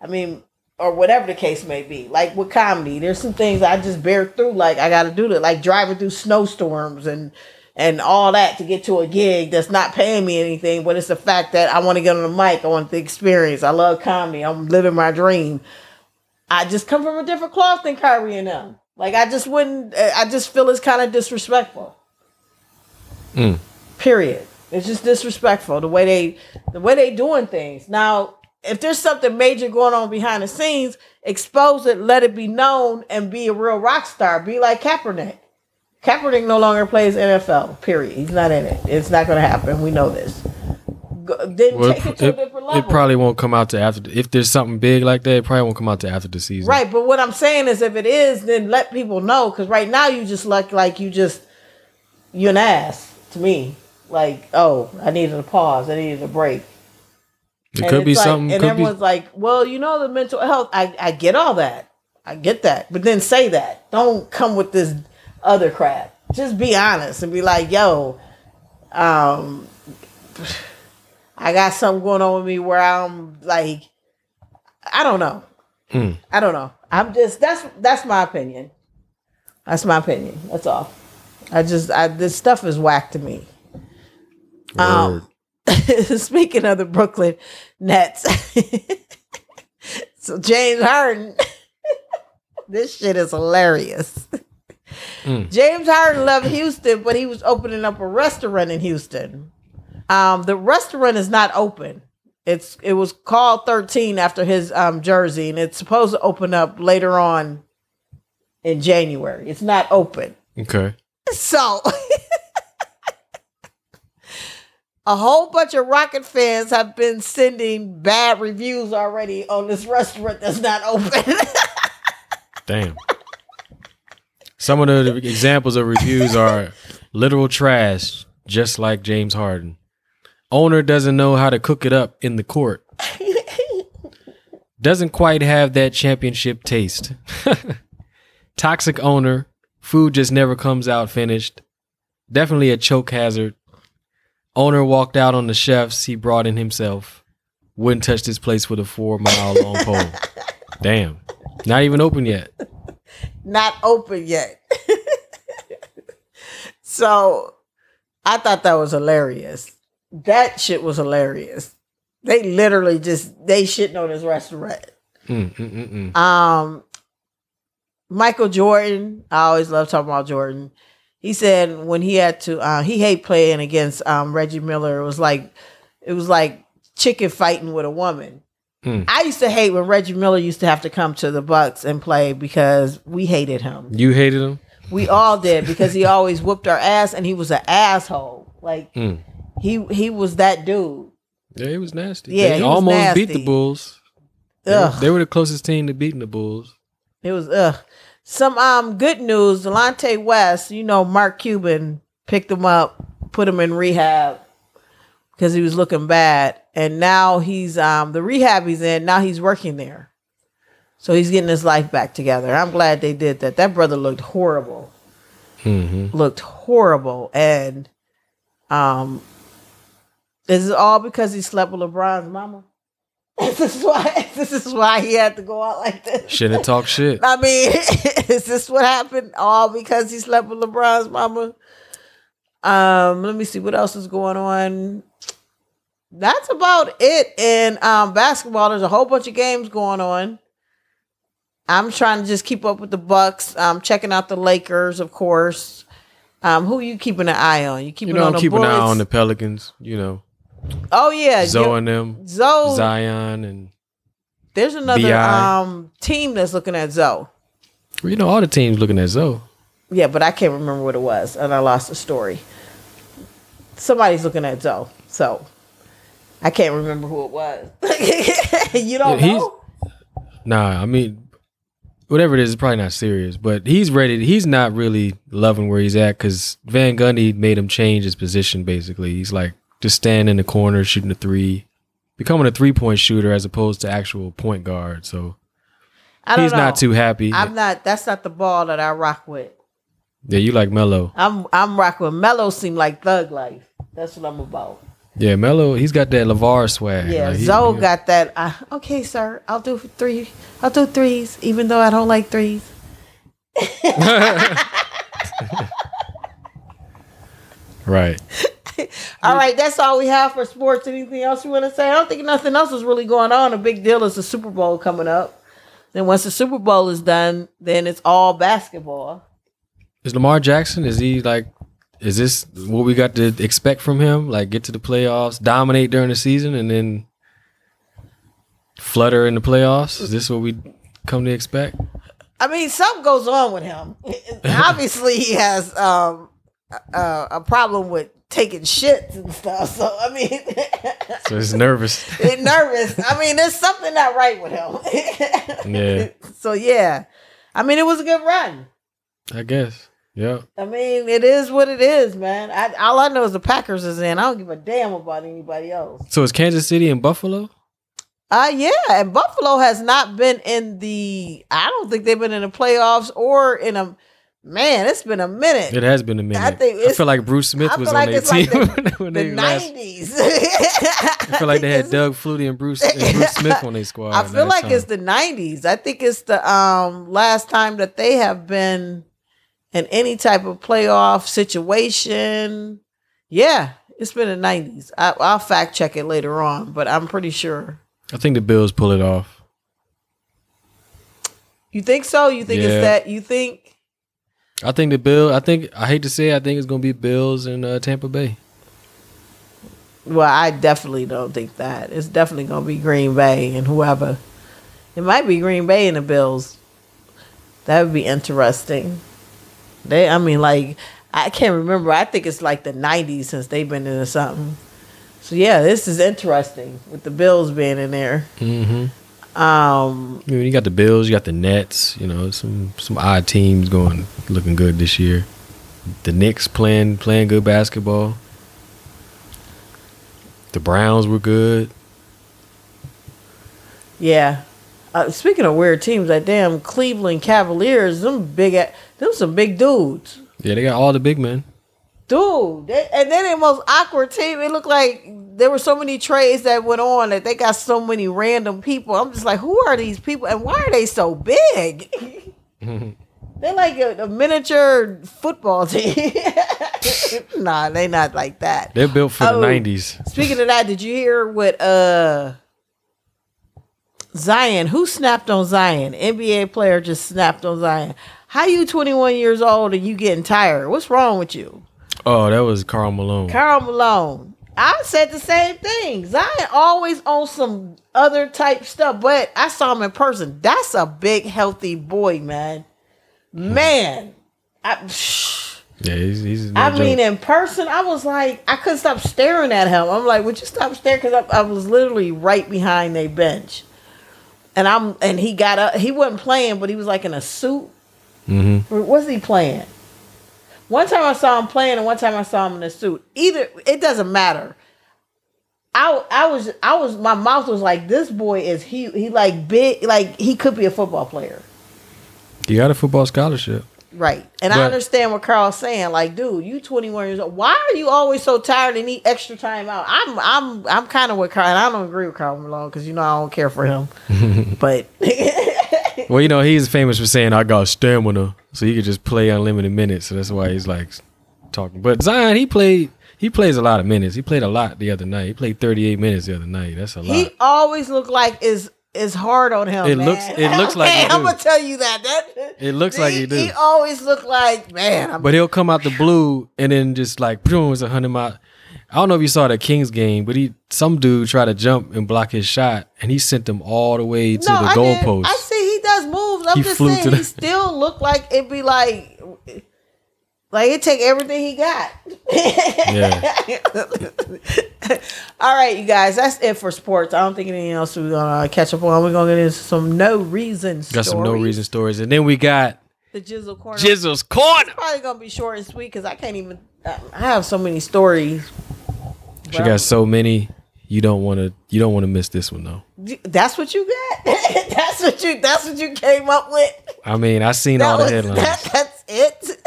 [SPEAKER 1] I mean, or whatever the case may be. Like with comedy, there's some things I just bear through. Like I got to do that, like driving through snowstorms and and all that to get to a gig that's not paying me anything, but it's the fact that I want to get on the mic. I want the experience. I love comedy. I'm living my dream. I just come from a different cloth than Kyrie and them. Like I just wouldn't. I just feel it's kind of disrespectful.
[SPEAKER 2] Mm.
[SPEAKER 1] Period. It's just disrespectful the way they the way they doing things. Now, if there's something major going on behind the scenes, expose it, let it be known, and be a real rock star. Be like Kaepernick. Kaepernick no longer plays NFL. Period. He's not in it. It's not going to happen. We know this. Go, then
[SPEAKER 2] Well,
[SPEAKER 1] take it
[SPEAKER 2] it,
[SPEAKER 1] to a different level.
[SPEAKER 2] it probably won't come out to after. If there's something big like that, it probably won't come out to after the season.
[SPEAKER 1] Right, but what I'm saying is, if it is, then let people know. Because right now, you just look like you just you're an ass to me. Like, oh, I needed a pause. I needed a break.
[SPEAKER 2] It
[SPEAKER 1] And
[SPEAKER 2] could be
[SPEAKER 1] like-
[SPEAKER 2] something.
[SPEAKER 1] And
[SPEAKER 2] could be,
[SPEAKER 1] everyone's like, well, you know, the mental health. I I get all that. I get that. But then say that. Don't come with this other crap. Just be honest and be like, yo, um, I got something going on with me where I'm like, I don't know.
[SPEAKER 2] Mm.
[SPEAKER 1] I don't know. I'm just that's that's my opinion. That's my opinion. That's all. I just I this stuff is whack to me. Um, *laughs* speaking of the Brooklyn Nets, *laughs* so James Harden, *laughs* this shit is hilarious.
[SPEAKER 2] Mm.
[SPEAKER 1] James Harden loved Houston, but he was opening up a restaurant in Houston. Um, the restaurant is not open. It's it was called 13 after his um, jersey, and it's supposed to open up later on in January. It's not open.
[SPEAKER 2] okay.
[SPEAKER 1] So *laughs* a whole bunch of Rocket fans have been sending bad reviews already on this restaurant that's not open. *laughs*
[SPEAKER 2] Damn. Some of the examples of reviews are literal trash, just like James Harden. Owner doesn't know how to cook it up in the court. doesn't quite have that championship taste. *laughs* Toxic owner, food just never comes out finished. Definitely a choke hazard. Owner walked out on the chefs he brought in himself. Wouldn't touch this place with a four mile long pole. *laughs* Damn. Not even open yet.
[SPEAKER 1] Not open yet. *laughs* so I thought that was hilarious. That shit was hilarious. They literally just they shitting on his restaurant.
[SPEAKER 2] Mm, mm, mm.
[SPEAKER 1] Um, Michael Jordan, I always love talking about Jordan. He said when he had to, uh, he hate playing against um, Reggie Miller. It was like, it was like chicken fighting with a woman.
[SPEAKER 2] Hmm.
[SPEAKER 1] I used to hate when Reggie Miller used to have to come to the Bucks and play because we hated him.
[SPEAKER 2] You hated him?
[SPEAKER 1] We all did because he always whooped our ass and he was an asshole. Like
[SPEAKER 2] Mm.
[SPEAKER 1] he he was that dude.
[SPEAKER 2] Yeah, he was nasty.
[SPEAKER 1] Yeah,
[SPEAKER 2] they almost beat the Bulls. They were,
[SPEAKER 1] Ugh.
[SPEAKER 2] they were the closest team to beating the Bulls.
[SPEAKER 1] It was ugh. Some um good news. Delonte West, you know, Mark Cuban picked him up, put him in rehab because he was looking bad, and now he's um the rehab he's in. Now he's working there, so he's getting his life back together. I'm glad they did that. That brother looked horrible.
[SPEAKER 2] mm-hmm.
[SPEAKER 1] Looked horrible, and um, is it all because he slept with LeBron's mama? *laughs* this is why. *laughs* This is why he had to go out like this.
[SPEAKER 2] Shouldn't talk shit. *laughs*
[SPEAKER 1] I mean, is this what happened? All because he slept with LeBron's mama? Um, let me see what else is going on. That's about it in um basketball. There's a whole bunch of games going on. I'm trying to just keep up with the Bucks. I'm checking out the Lakers, of course. Um, who are you keeping an eye on? You keeping
[SPEAKER 2] You know,
[SPEAKER 1] on
[SPEAKER 2] I'm keeping an eye on the Pelicans. You know,
[SPEAKER 1] oh yeah,
[SPEAKER 2] Zoe and them,
[SPEAKER 1] Zoe.
[SPEAKER 2] Zion, and
[SPEAKER 1] There's another um team that's looking at Zoe.
[SPEAKER 2] well, you know all the teams looking at Zoe.
[SPEAKER 1] Yeah, but I can't remember what it was, and I lost the story. Somebody's looking at Zoe, so I can't remember who it was. *laughs* you don't
[SPEAKER 2] Yeah,
[SPEAKER 1] know?
[SPEAKER 2] Nah, I mean, whatever it is, it's probably not serious. But he's ready. He's not really loving where he's at because Van Gundy made him change his position. Basically, he's like just standing in the corner, shooting a three, becoming a three point shooter as opposed to actual point guard. So
[SPEAKER 1] I don't
[SPEAKER 2] he's
[SPEAKER 1] know.
[SPEAKER 2] not too happy.
[SPEAKER 1] I'm not. That's not the ball that I rock with.
[SPEAKER 2] yeah, you like Melo.
[SPEAKER 1] I'm I'm rocking with Melo. Seem like thug life. That's what I'm about.
[SPEAKER 2] Yeah, Melo. He's got that Lavar swag.
[SPEAKER 1] Yeah,
[SPEAKER 2] Like, he-
[SPEAKER 1] Zoe got that. Uh, okay, sir, I'll do three. I'll do threes, even though I don't like threes. *laughs*
[SPEAKER 2] right. *laughs*
[SPEAKER 1] All right, that's all we have for sports. Anything else you want to say? I don't think nothing else is really going on. A big deal is the Super Bowl coming up. Then once the Super Bowl is done, then it's all basketball.
[SPEAKER 2] Is Lamar Jackson? Is he like? Is this what we got to expect from him? Like get to the playoffs, dominate during the season, and then flutter in the playoffs? Is this what we come to expect?
[SPEAKER 1] I mean, something goes on with him. *laughs* Obviously, he has um, a, a problem with taking shits and stuff. So I mean, *laughs*
[SPEAKER 2] So he's nervous. *laughs*
[SPEAKER 1] he's nervous. I mean, there's something not right with him.
[SPEAKER 2] Yeah.
[SPEAKER 1] So yeah, I mean, it was a good run.
[SPEAKER 2] I guess. Yeah.
[SPEAKER 1] I mean, it is what it is, man. I, all I know is the Packers is in. I don't give a damn about anybody else.
[SPEAKER 2] So it's Kansas City and Buffalo.
[SPEAKER 1] Uh yeah, and Buffalo has not been in the. I don't think they've been in the playoffs or in a. Man, it's been a minute.
[SPEAKER 2] It has been a minute.
[SPEAKER 1] I
[SPEAKER 2] I,
[SPEAKER 1] think it's-
[SPEAKER 2] feel like Bruce Smith
[SPEAKER 1] I
[SPEAKER 2] was
[SPEAKER 1] feel
[SPEAKER 2] on
[SPEAKER 1] like
[SPEAKER 2] their
[SPEAKER 1] it's like
[SPEAKER 2] team
[SPEAKER 1] the- *laughs* the nineties. *laughs*
[SPEAKER 2] I feel like they had Doug Flutie and Bruce and Bruce Smith on their squad.
[SPEAKER 1] I feel like it's the nineties. I think it's the um last time that they have been in any type of playoff situation. Yeah, it's been the nineties. I'll fact check it later on, but I'm pretty sure.
[SPEAKER 2] I think the Bills pull it off.
[SPEAKER 1] You think so? You think
[SPEAKER 2] Yeah.
[SPEAKER 1] it's that? You think?
[SPEAKER 2] I think the Bill. I think I hate to say, it, I think it's gonna be Bills and uh, Tampa Bay.
[SPEAKER 1] Well, I definitely don't think that. It's definitely going to be Green Bay and whoever. It might be Green Bay and the Bills. That would be interesting. They, I mean, like I can't remember. I think it's like the '90s since they've been into something. So yeah, this is interesting with the Bills being in there.
[SPEAKER 2] Mm-hmm.
[SPEAKER 1] Um,
[SPEAKER 2] I mean, you got the Bills, you got the Nets. You know, some some odd teams going looking good this year. The Knicks playing playing good basketball. The Browns were good.
[SPEAKER 1] yeah, Uh, speaking of weird teams, that damn Cleveland Cavaliers, them big, them some big dudes.
[SPEAKER 2] Yeah, they got all the big men.
[SPEAKER 1] Dude, they, and then the most awkward team. It looked like there were so many trades that went on that they got so many random people. I'm just like, who are these people, and why are they so big? *laughs* They're like a, a miniature football *laughs* team. nah, they not like that.
[SPEAKER 2] They're built for
[SPEAKER 1] Oh.
[SPEAKER 2] the '90s.
[SPEAKER 1] Speaking of that, did you hear what uh Zion? Who snapped on Zion? NBA player just snapped on Zion. How you 21 years old and you getting tired? What's wrong with you?
[SPEAKER 2] Oh, that was Karl Malone.
[SPEAKER 1] Karl Malone. I said the same thing. Zion always on some other type stuff, but I saw him in person. That's a big, healthy boy, man. Man, I,
[SPEAKER 2] yeah, he's, he's no
[SPEAKER 1] I
[SPEAKER 2] joke.
[SPEAKER 1] mean, in person, I was like, I couldn't stop staring at him. I'm like, would you stop staring? Because I, I was literally right behind a bench, and I'm and he got up. He wasn't playing, but he was like in a suit.
[SPEAKER 2] Mm-hmm.
[SPEAKER 1] Was he playing? One time I saw him playing, and one time I saw him in a suit. Either it doesn't matter. I I was I was my mouth was like this boy is he he like big like he could be a football player.
[SPEAKER 2] he got a football scholarship.
[SPEAKER 1] Right. And I understand what Karl's saying. Like, dude, you 21 years old. Why are you always so tired and need extra time out? I'm I'm I'm kind of with Karl. And I don't agree with Karl Malone because you know I don't care for him. *laughs* but *laughs*
[SPEAKER 2] Well, you know, he's famous for saying I got stamina, so he could just play unlimited minutes. So that's why he's like talking. But Zion, he played. He plays a lot of minutes. He played a lot the other night. He played 38 minutes the other night. That's a lot.
[SPEAKER 1] he always look like is is hard on him.
[SPEAKER 2] It
[SPEAKER 1] man.
[SPEAKER 2] looks- it looks like he
[SPEAKER 1] I'm gonna tell you that. That
[SPEAKER 2] It looks like he do.
[SPEAKER 1] He always look like man. I'm,
[SPEAKER 2] But he'll come out the blue and then just like boom, it's a hundred mile. I don't know if you saw the Kings game, but he some dude tried to jump and block his shot, and he sent them all the way to the
[SPEAKER 1] I did.
[SPEAKER 2] goalpost.
[SPEAKER 1] I see he does moves. I'm
[SPEAKER 2] He
[SPEAKER 1] just saying he still look like it'd be like like it take everything he got.
[SPEAKER 2] Yeah,
[SPEAKER 1] All right, you guys, that's it for sports. I don't think anything else we're gonna uh, catch up on. We're gonna get into some no reason
[SPEAKER 2] got some no reason stories, and then we got
[SPEAKER 1] The Jizzle corner.
[SPEAKER 2] Jizzle's corner.
[SPEAKER 1] Probably gonna be short and sweet because I can't even. I have so many stories.
[SPEAKER 2] She got so many. You don't want to. You don't want to miss this one though.
[SPEAKER 1] That's what you got. *laughs* that's what you. That's what you came up with.
[SPEAKER 2] I mean, I seen
[SPEAKER 1] That
[SPEAKER 2] all the
[SPEAKER 1] was,
[SPEAKER 2] headlines.
[SPEAKER 1] that- that's it.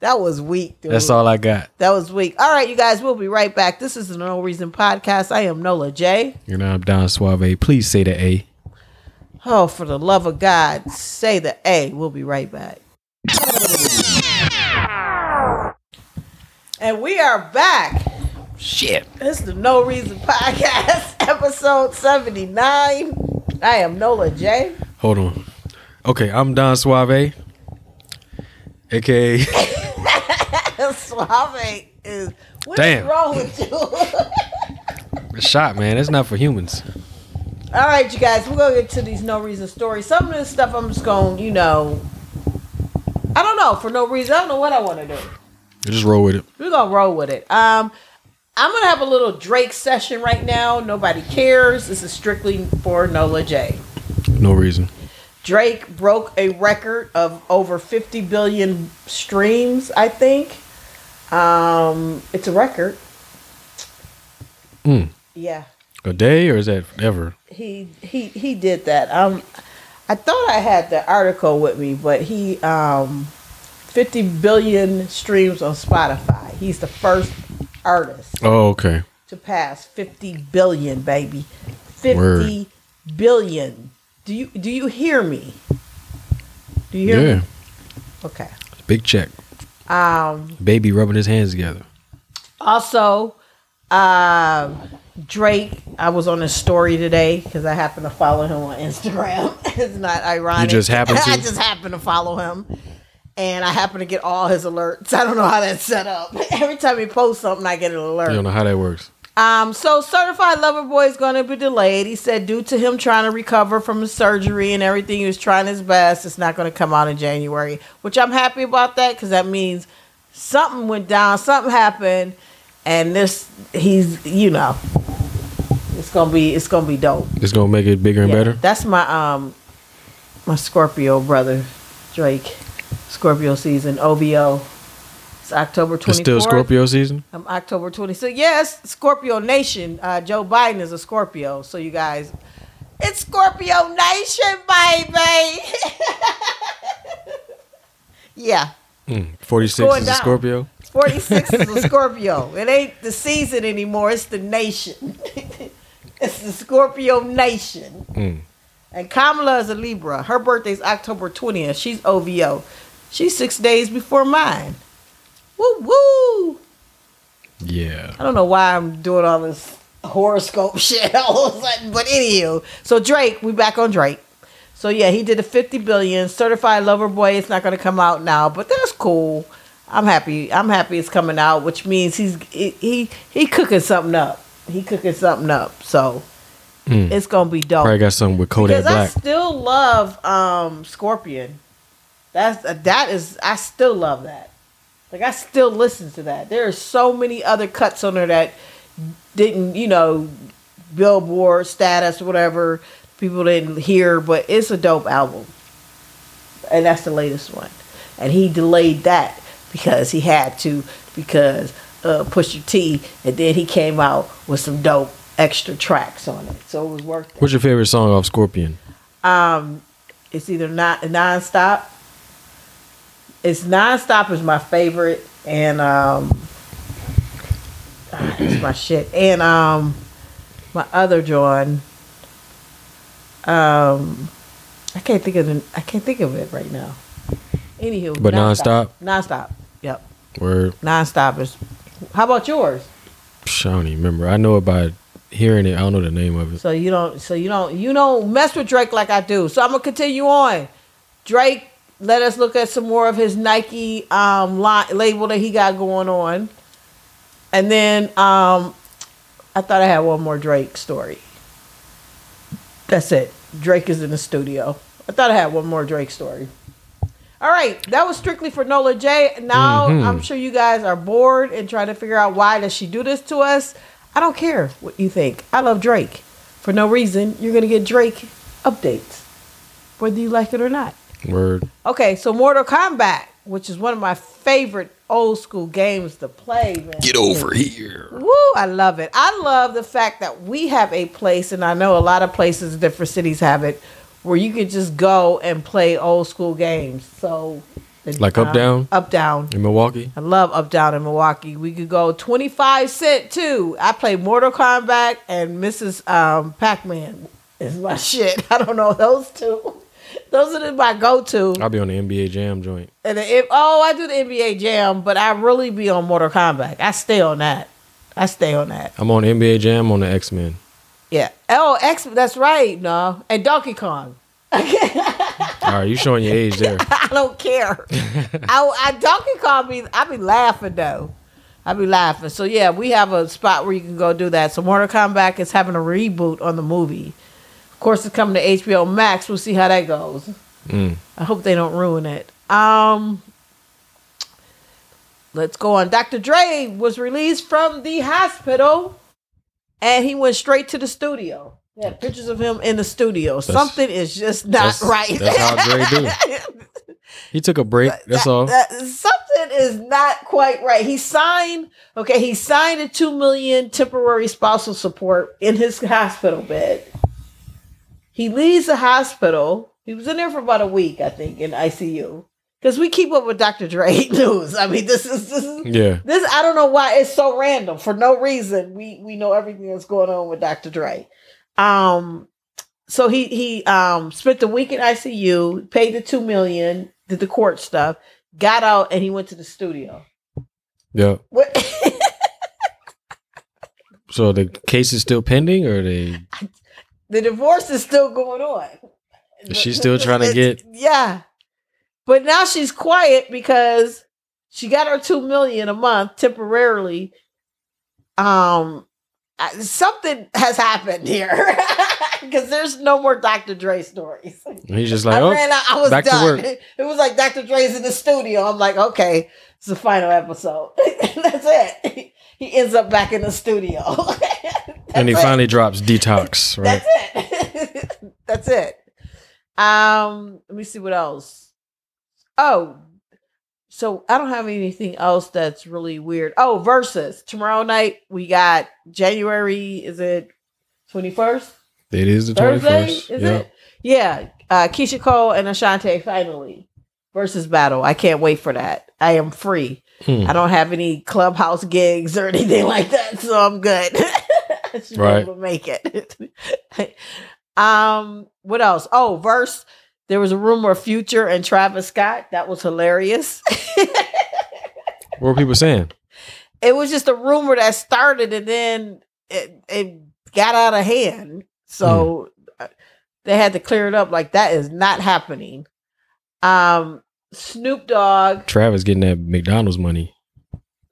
[SPEAKER 1] That was weak. Dude.
[SPEAKER 2] That's all I got.
[SPEAKER 1] That was weak. All right, you guys, we'll be right back. This is the No Reason Podcast. I am Nola J.
[SPEAKER 2] You know, I'm Don Suave. Please say the A.
[SPEAKER 1] Oh, for the love of God, say the A. We'll be right back. And we are back.
[SPEAKER 2] Shit.
[SPEAKER 1] This is the No Reason Podcast, *laughs* episode 79. I am Nola J.
[SPEAKER 2] Hold on. Okay, I'm Don Suave, aka *laughs* *laughs*
[SPEAKER 1] Suave is. What is
[SPEAKER 2] Damn.
[SPEAKER 1] wrong with you? *laughs*
[SPEAKER 2] the shot, man. That's not for humans.
[SPEAKER 1] All right, you guys, we're going to get to these No Reason stories. Some of this stuff I'm just to you know, I don't know, for no reason. I don't know what I want to do.
[SPEAKER 2] Just roll with it.
[SPEAKER 1] We're gonna roll with it. Um, I'm gonna have a little Drake session right now. Nobody cares. This is strictly for Nola J.
[SPEAKER 2] No reason.
[SPEAKER 1] Drake broke a record of over 50 billion streams. I think. Um, it's a record.
[SPEAKER 2] Mm.
[SPEAKER 1] Yeah,
[SPEAKER 2] A day or is that ever?
[SPEAKER 1] he he he did that. Um, I thought I had the article with me, but he um, 50 billion streams on Spotify. He's the first artist.
[SPEAKER 2] Oh, okay.
[SPEAKER 1] to pass 50 billion baby 50
[SPEAKER 2] Word.
[SPEAKER 1] billion do you do you hear me do you hear me?
[SPEAKER 2] Yeah.
[SPEAKER 1] me okay
[SPEAKER 2] Big check.
[SPEAKER 1] um
[SPEAKER 2] Baby rubbing his hands together.
[SPEAKER 1] also um drake i was on his story today because i happen to follow him on instagram *laughs* it's not ironic
[SPEAKER 2] You just happen *laughs* to?
[SPEAKER 1] i just happen to follow him and i happen to get all his alerts *laughs* i don't know how that's set up every time he posts something i get an alert
[SPEAKER 2] You don't know how that works.
[SPEAKER 1] Um, so certified lover boy is going to be delayed. He said due to him trying to recover from his surgery and everything, he was trying his best. It's not going to come out in January, which I'm happy about that because that means something went down, something happened, and this he's you know it's gonna be it's gonna be dope.
[SPEAKER 2] It's gonna make it bigger and
[SPEAKER 1] Yeah,
[SPEAKER 2] better.
[SPEAKER 1] That's my um my Scorpio brother Drake. Scorpio season OVO. It's October 24th.
[SPEAKER 2] It's still Scorpio season.
[SPEAKER 1] Um, October 26th. Yes, Scorpio Nation. Uh, Joe Biden is a Scorpio. So you guys, It's Scorpio Nation, baby. *laughs* yeah.
[SPEAKER 2] Mm, 46
[SPEAKER 1] going
[SPEAKER 2] is a. Scorpio.
[SPEAKER 1] 46 is a *laughs* Scorpio. It ain't the season anymore. It's the nation. *laughs* it's the Scorpio nation.
[SPEAKER 2] Mm.
[SPEAKER 1] And Kamala is a Libra. Her birthday's October 20th. She's OVO. She's six days before mine. Woo woo.
[SPEAKER 2] Yeah.
[SPEAKER 1] I don't know why I'm doing all this horoscope *laughs* shit all of a sudden, but anywho. So Drake, we back on Drake. So yeah, he did a 50 billion certified lover boy. It's not gonna come out now, but that's cool. I'm happy. I'm happy it's coming out, which means he's he he, he cooking something up. He cooking something up. So
[SPEAKER 2] Mm.
[SPEAKER 1] it's gonna be dope.
[SPEAKER 2] Probably got something with Kodak
[SPEAKER 1] because I still love um Scorpion. That's that is I still love that. Like I still listen to that. There are so many other cuts on there that didn't, you know, Billboard status, or whatever. People didn't hear, but it's a dope album, and that's the latest one. And he delayed that because he had to because uh, Pusha T, and then he came out with some dope extra tracks on it, so it was worth it.
[SPEAKER 2] What's your favorite song off Scorpion?
[SPEAKER 1] Um, it's either not nonstop. It's nonstop is my favorite, and um, ah, it's my shit. And um, my other John, um, I can't think of the, I can't think of it right now. Anywho,
[SPEAKER 2] But nonstop?
[SPEAKER 1] nonstop. Yep,
[SPEAKER 2] Word
[SPEAKER 1] nonstop is. How about yours?
[SPEAKER 2] Psh, I don't even remember. I know about hearing it. I don't know the name of it.
[SPEAKER 1] So you don't so you don't you don't mess with Drake like I do. So I'm gonna continue on. Drake, let us look at some more of his Nike um line, label that he got going on. And then um I thought I had one more Drake story. That's it. Drake is in the studio. I thought I had one more Drake story. All right, that was strictly for Nola J. Now
[SPEAKER 2] Mhm.
[SPEAKER 1] I'm sure you guys are bored and trying to figure out why does she do this to us. I don't care what you think. I love Drake. For no reason, you're gonna get Drake updates, whether you like it or not.
[SPEAKER 2] Word.
[SPEAKER 1] Okay, so Mortal Kombat, which is one of my favorite old school games to play, man.
[SPEAKER 2] Get over here.
[SPEAKER 1] Woo, I love it. I love the fact that we have a place, and I know a lot of places, in different cities have it, where you can just go and play old school games. So,
[SPEAKER 2] Like Up
[SPEAKER 1] uh,
[SPEAKER 2] Down?
[SPEAKER 1] Up Down.
[SPEAKER 2] In Milwaukee?
[SPEAKER 1] I love Up Down in Milwaukee. We could go 25 Cent too. I play Mortal Kombat and Mrs. Um, Pac Man is my *laughs* shit. I don't know those two. *laughs* Those are my go to.
[SPEAKER 2] I'll be on the NBA Jam joint.
[SPEAKER 1] And if oh, I do the NBA Jam, but I really be on Mortal Kombat. I stay on that. I stay on that.
[SPEAKER 2] I'm on NBA Jam on the X Men.
[SPEAKER 1] Yeah. Oh, X. That's right. No, and Donkey Kong. *laughs*
[SPEAKER 2] All right, you showing your age there. *laughs*
[SPEAKER 1] I don't care. I, I Donkey Kong be I be laughing though. I be laughing. So yeah, we have a spot where you can go do that. So Mortal Kombat is having a reboot on the movie. Of course, it's coming to HBO Max. We'll see how that goes.
[SPEAKER 2] Mm.
[SPEAKER 1] I hope they don't ruin it. Um, let's go on. Dr. Dre was released from the hospital, and he went straight to the studio. Yeah, pictures of him in the studio. Something is just not
[SPEAKER 2] that's-
[SPEAKER 1] right.
[SPEAKER 2] that's how *laughs* Dre do. He took a break. That's
[SPEAKER 1] That-
[SPEAKER 2] all.
[SPEAKER 1] that- something is not quite right. He signed, okay, he signed a two million temporary spousal support in his hospital bed. He leaves the hospital. He was in there for about a week, I think, in ICU. Because we keep up with Dr. Dre *laughs* news. I mean, this is this is
[SPEAKER 2] Yeah.
[SPEAKER 1] this. I don't know why it's so random. For no reason, we we know everything that's going on with Dr. Dre. Um, so he he um spent the week in ICU, paid the two million, did the court stuff, got out, and he went to the studio.
[SPEAKER 2] Yeah.
[SPEAKER 1] What? *laughs*
[SPEAKER 2] So the case is still pending, or they?
[SPEAKER 1] The divorce is still going on.
[SPEAKER 2] Is she still trying to get-
[SPEAKER 1] Yeah, but now she's quiet because she got her two million a month temporarily. Um, something has happened here *laughs* because there's no more Dr. Dre stories.
[SPEAKER 2] He's just like,
[SPEAKER 1] I
[SPEAKER 2] oh,
[SPEAKER 1] ran out. I was
[SPEAKER 2] back to
[SPEAKER 1] done.
[SPEAKER 2] work. *laughs*
[SPEAKER 1] It was like Dr. Dre's in the studio. I'm like, okay, it's the final episode. *laughs* That's it. He ends up back in the studio.
[SPEAKER 2] And he
[SPEAKER 1] it.
[SPEAKER 2] finally drops detox, right?
[SPEAKER 1] That's it. *laughs* That's it. Um, let me see what else. Oh, so I don't have anything else that's really weird. Oh, Verzuz tomorrow night we got January. Is it twenty first?
[SPEAKER 2] It is the
[SPEAKER 1] Thursday,
[SPEAKER 2] 21st.
[SPEAKER 1] is
[SPEAKER 2] Yep.
[SPEAKER 1] it? Yeah. Uh, Keyshia Cole and Ashanti finally Verzuz battle. I can't wait for that. I am free.
[SPEAKER 2] Hmm.
[SPEAKER 1] I don't have any clubhouse gigs or *laughs* anything like that, so I'm good. *laughs* *laughs* Should
[SPEAKER 2] Right.
[SPEAKER 1] be able to make it. *laughs* um, what else? Oh, verse. There was a rumor of Future and Travis Scott. That was hilarious. *laughs*
[SPEAKER 2] What were people saying?
[SPEAKER 1] it was just a rumor that started and then it, it got out of hand. So uh, they had to clear it up. Like that is not happening. Um, Snoop Dogg,
[SPEAKER 2] Travis getting that McDonald's money.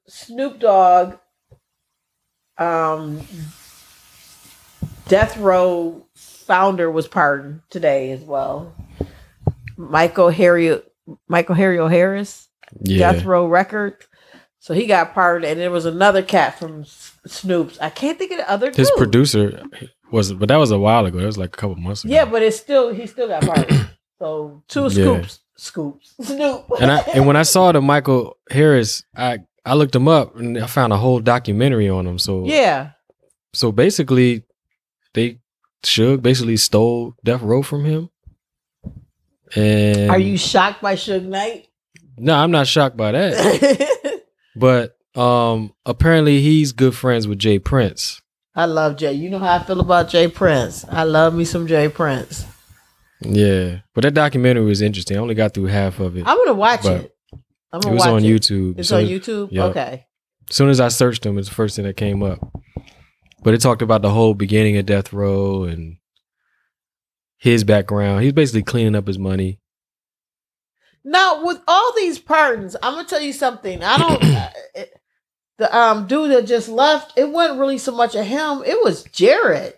[SPEAKER 1] Snoop Dogg, um, Death Row founder was pardoned today as well. Michael Harry, Michael Harry Harris.
[SPEAKER 2] Yeah.
[SPEAKER 1] Death Row Record. So he got pardoned, and there was another cat from Snoop's. I can't think of the other.
[SPEAKER 2] His
[SPEAKER 1] dude.
[SPEAKER 2] producer was, but that was a while ago. That was like a couple months ago.
[SPEAKER 1] Yeah, but it's still he still got pardoned. so two
[SPEAKER 2] Yeah.
[SPEAKER 1] scoops, scoops, *laughs* Snoop.
[SPEAKER 2] and I and when I saw the Michael Harris, I I looked him up and I found a whole documentary on him. So
[SPEAKER 1] yeah,
[SPEAKER 2] so basically, they Suge basically stole Death Row from him. And
[SPEAKER 1] are you shocked by Suge Knight?
[SPEAKER 2] No, I'm not shocked by that. *laughs* But um, apparently he's good friends with J. Prince.
[SPEAKER 1] I love Jay. You know how I feel about J. Prince. I love me some J. Prince.
[SPEAKER 2] Yeah, but that documentary was interesting. I only got through half of it.
[SPEAKER 1] I'm gonna watch it. I'm
[SPEAKER 2] it
[SPEAKER 1] gonna
[SPEAKER 2] was
[SPEAKER 1] watch
[SPEAKER 2] on
[SPEAKER 1] it.
[SPEAKER 2] YouTube.
[SPEAKER 1] It's
[SPEAKER 2] So-
[SPEAKER 1] on YouTube.
[SPEAKER 2] yeah.
[SPEAKER 1] Okay.
[SPEAKER 2] As soon as I searched him, it's the first thing that came up. But it talked about the whole beginning of Death Row and his background. He's basically cleaning up his money.
[SPEAKER 1] Now, with all these pardons, I'm gonna tell you something. I don't. *clears throat* it- the um dude that just left, it wasn't really so much of him. It was Jared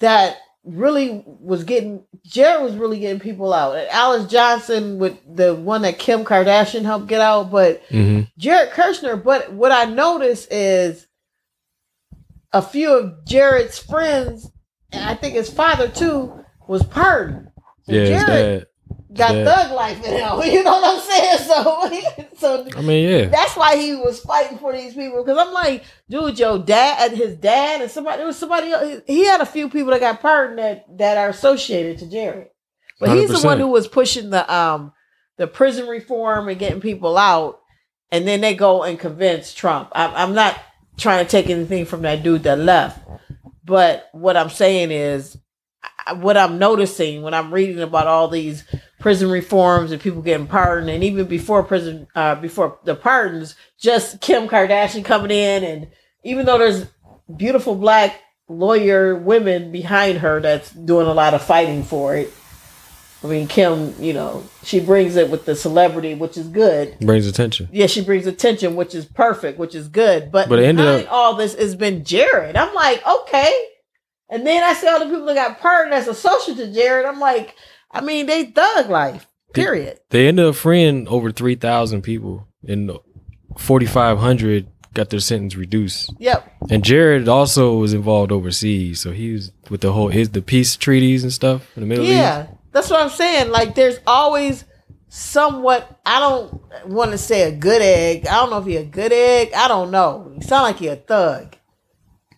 [SPEAKER 1] that really was getting. Jared was really getting people out. And Alice Johnson with the one that Kim Kardashian helped get out, but
[SPEAKER 2] hmm
[SPEAKER 1] Jared Kushner. But what I noticed is a few of Jared's friends, and I think his father too, was pardoned. So
[SPEAKER 2] Yeah,
[SPEAKER 1] Jared got thug life in him. *laughs* You know what I'm saying? So, *laughs* so
[SPEAKER 2] I mean, yeah.
[SPEAKER 1] that's why he was fighting for these people. Because I'm like, dude, your dad and his dad and somebody there was somebody else. He had a few people that got pardoned that that are associated to Jared. But he's the one who was pushing the um the prison reform and getting people out, and then they go and convince Trump. I'm, I'm not trying to take anything from that dude that left, but what I'm saying is, what I'm noticing when I'm reading about all these prison reforms and people getting pardoned, and even before prison, uh, before the pardons, just Kim Kardashian coming in, and even though there's beautiful black lawyer women behind her that's doing a lot of fighting for it. I mean, Kim, you know, she brings it with the celebrity, which is good.
[SPEAKER 2] Brings attention.
[SPEAKER 1] Yeah, she brings attention, which is perfect, which is good. But,
[SPEAKER 2] But it ended up-
[SPEAKER 1] all this has been Jared. I'm like, okay. And then I see all the people that got pardoned as associated to Jared. I'm like, I mean, they thug life. Period.
[SPEAKER 2] They ended up freeing over 3,000 people and 4,500 got their sentence reduced.
[SPEAKER 1] Yep.
[SPEAKER 2] And Jared also was involved overseas. So he was with the whole, his, the peace treaties and stuff in the Middle East.
[SPEAKER 1] Yeah, that's what I'm saying. Like, there's always somewhat. I don't want to say a good egg. I don't know if he a good egg. I don't know. He sound like he a thug,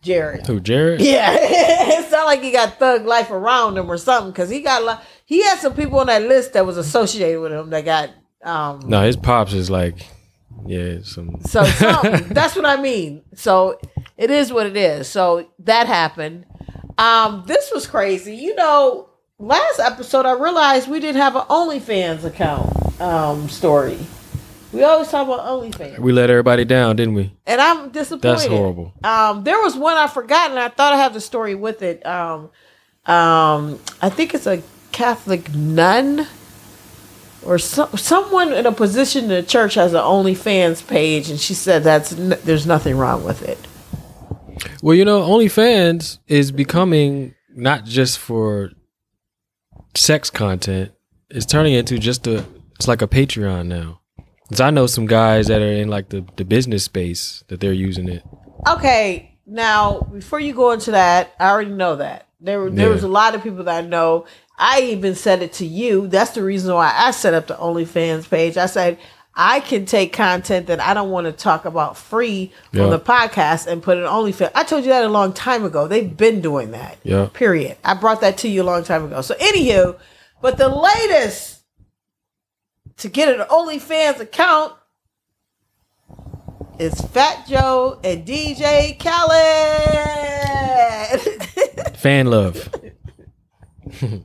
[SPEAKER 1] Jared.
[SPEAKER 2] Who, Jared?
[SPEAKER 1] Yeah, *laughs* it sound like he got thug life around him or something. Because he got a lot. He had some people on that list that was associated with him that got. um
[SPEAKER 2] No, his pops is like, yeah, some.
[SPEAKER 1] So some, *laughs* that's what I mean. So it is what it is. So that happened. Um, this was crazy. You know, last episode I realized we didn't have an OnlyFans account um story. We always talk about OnlyFans.
[SPEAKER 2] We let everybody down, didn't we?
[SPEAKER 1] And I'm disappointed.
[SPEAKER 2] That's horrible.
[SPEAKER 1] Um, there was one I forgot, and I thought I had the story with it. Um, um, I think it's a Catholic nun or so, someone in a position in the church has an OnlyFans page, and she said that's n- there's nothing wrong with it.
[SPEAKER 2] Well, you know, OnlyFans is becoming not just for sex content. is turning into just a. It's like a Patreon now. Cause I know some guys that are in like the, the business space that they're using it.
[SPEAKER 1] Okay, now before you go into that, I already know that there there
[SPEAKER 2] Yeah.
[SPEAKER 1] was a lot of people that I know. I even said it to you. That's the reason why I set up the OnlyFans page. I said I can take content that I don't want to talk about free
[SPEAKER 2] Yeah.
[SPEAKER 1] on the podcast and put it on OnlyFans. I told you that a long time ago. They've been doing that.
[SPEAKER 2] Yeah.
[SPEAKER 1] Period. I brought that to you a long time ago. So anywho, but the latest to get an OnlyFans account is Fat Joe and DJ Khaled. *laughs*
[SPEAKER 2] Fan love. *laughs*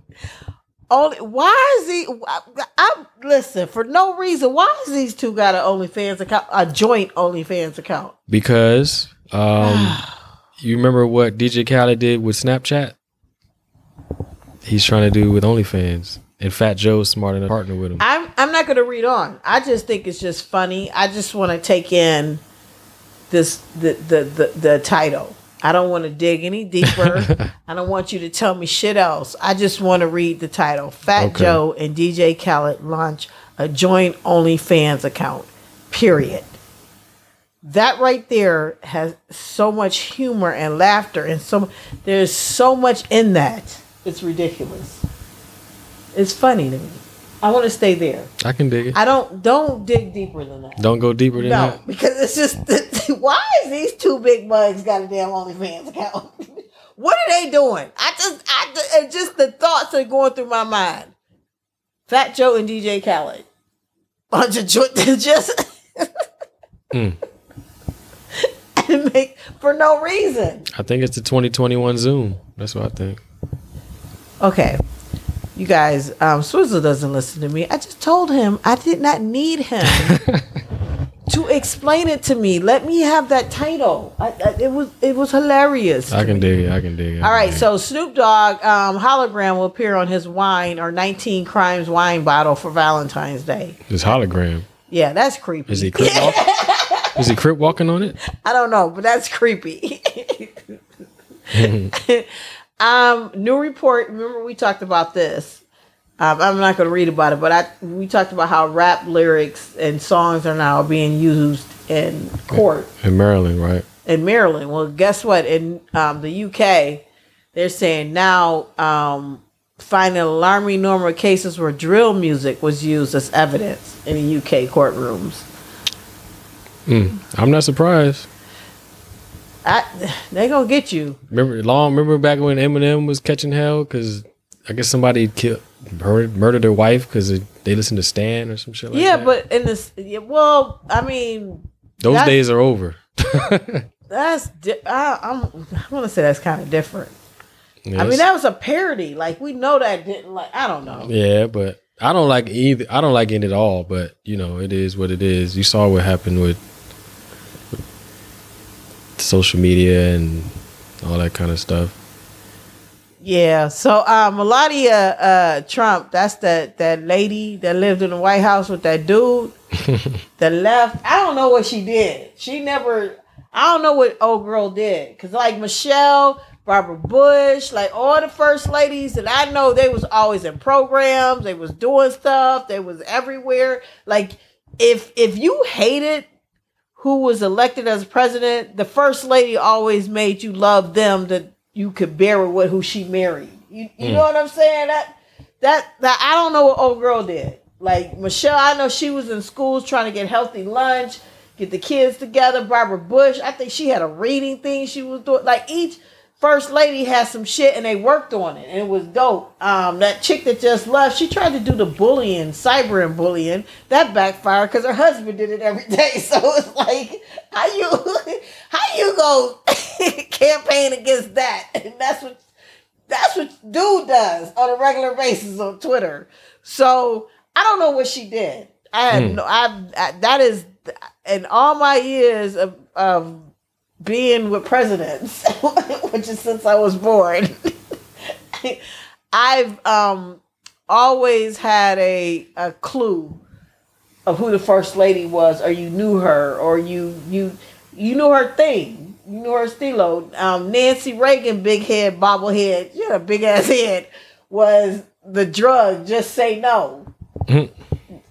[SPEAKER 1] Only why is he? I, I listen for no reason. Why is these two got an OnlyFans account, a joint OnlyFans account?
[SPEAKER 2] Because um *sighs* you remember what DJ Khaled did with Snapchat? He's trying to do with OnlyFans. And Fat Joe's smart enough to partner with him.
[SPEAKER 1] I'm I'm not going to read on. I just think it's just funny. I just want to take in this the the the, the title. I don't want to dig any deeper. *laughs* I don't want you to tell me shit else. I just want to read the title. Fat
[SPEAKER 2] Okay.
[SPEAKER 1] Joe and DJ Khaled launch a joint OnlyFans account. Period. That right there has so much humor and laughter and so there's so much in that. It's ridiculous. It's funny to me. I want to stay there.
[SPEAKER 2] I can dig it.
[SPEAKER 1] I don't don't dig deeper than that.
[SPEAKER 2] Don't go deeper than that.
[SPEAKER 1] No,
[SPEAKER 2] that.
[SPEAKER 1] because it's just *laughs* why is these two big mugs got a damn OnlyFans account? *laughs* what are they doing? I just I just the thoughts are going through my mind. Fat Joe and DJ Khaled. Bunch of *laughs* just
[SPEAKER 2] Hmm.
[SPEAKER 1] and make for no reason.
[SPEAKER 2] I think it's the 2021 Zoom. That's what I think.
[SPEAKER 1] Okay. You guys, um, Swizzle doesn't listen to me. I just told him I did not need him *laughs* to explain it to me. Let me have that title. I, I, it was it was hilarious.
[SPEAKER 2] I can dig it. I can dig it.
[SPEAKER 1] All right, so Snoop Dogg um, hologram will appear on his wine or 19 crimes wine bottle for Valentine's Day.
[SPEAKER 2] This hologram.
[SPEAKER 1] Yeah, that's creepy.
[SPEAKER 2] Is he crip walk? *laughs* Is he crip walking on it?
[SPEAKER 1] I don't know, but that's creepy. *laughs* um, new report. Remember we talked about this. Um, I'm not going to read about it, but I we talked about how rap lyrics and songs are now being used in court
[SPEAKER 2] In Maryland, right?
[SPEAKER 1] in Maryland. Well, guess what? In um, the UK, they're saying now um, finding alarming number of cases where drill music was used as evidence in the UK courtrooms.
[SPEAKER 2] Mm. I'm not surprised.
[SPEAKER 1] I, they gonna get you.
[SPEAKER 2] Remember long. Remember back when Eminem was catching hell because I guess somebody killed, murdered, murdered their wife because they listened to Stan or some shit like
[SPEAKER 1] yeah,
[SPEAKER 2] that.
[SPEAKER 1] but in this, yeah, well, I mean,
[SPEAKER 2] those days are over. *laughs*
[SPEAKER 1] that's di- I, I'm I want to say that's kind of different. I mean, that was a parody. Like we know that didn't like. I don't know.
[SPEAKER 2] yeah, but I don't like either. I don't like it at all. But you know, it is what it is. You saw what happened with social media and all that kind of stuff.
[SPEAKER 1] Yeah. So uh, Melania uh, Trump, that's that that lady that lived in the White House with that dude *laughs* that left. I don't know what she did. She never. I don't know what old girl did because like Michelle, Barbara Bush, like all the first ladies that I know, they was always in programs. They was doing stuff. They was everywhere. Like if if you hated who was elected as president, the first lady always made you love them that you could bear with who she married. You you hmm. know what I'm saying? That that that I don't know what old girl did. Like Michelle, I know she was in schools trying to get healthy lunch, get the kids together. Barbara Bush, I think she had a reading thing she was doing. Like each first lady had some shit and they worked on it and it was dope. Um, that chick that just left, she tried to do the bullying, cyber and bullying. That backfired because her husband did it every *laughs* day. So it's like, how you *laughs* how you go *laughs* campaign against that? And that's what that's what dude does on a regular basis on Twitter. So I don't know what she did. I have no. I, I that is in all my years of of being with presidents, *laughs* which is since I was born. *laughs* I've um always had a a clue of who the first lady was, or you knew her, or you you you knew her thing. You knew her stilo. Um, Nancy Reagan, big head, bobblehead, she had a big ass head, was the drug. Just say no,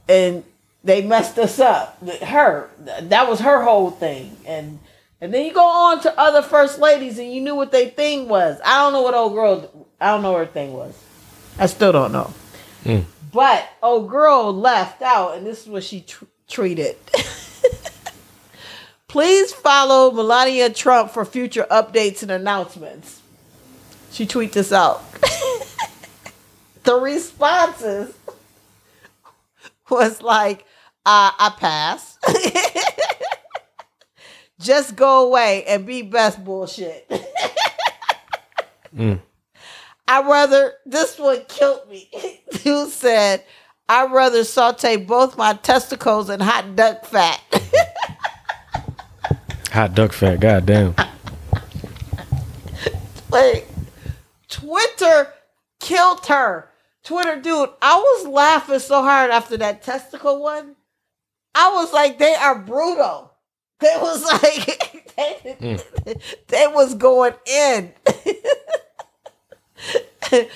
[SPEAKER 1] and they messed us up. Her, that was her whole thing, and and then you go on to other first ladies, and you knew what their thing was. I don't know what old girl. I don't know what her thing was. I still don't know. But old girl left out, and this is what she tr- tweeted. *laughs* Please follow Melania Trump for future updates and announcements. She tweeted this out. *laughs* the responses *laughs* was like, uh, I pass. Just go away and be best bullshit.
[SPEAKER 2] Mm. *laughs*
[SPEAKER 1] I rather this one killed me. *laughs* Who said I'd rather saute both my testicles in hot duck fat. *laughs*
[SPEAKER 2] Hot duck fat. Goddamn.
[SPEAKER 1] Wait, Twitter killed her. Twitter, dude, I was laughing so hard after that testicle one. I was like, they are brutal. They was like, *laughs* they, they was going in. *laughs*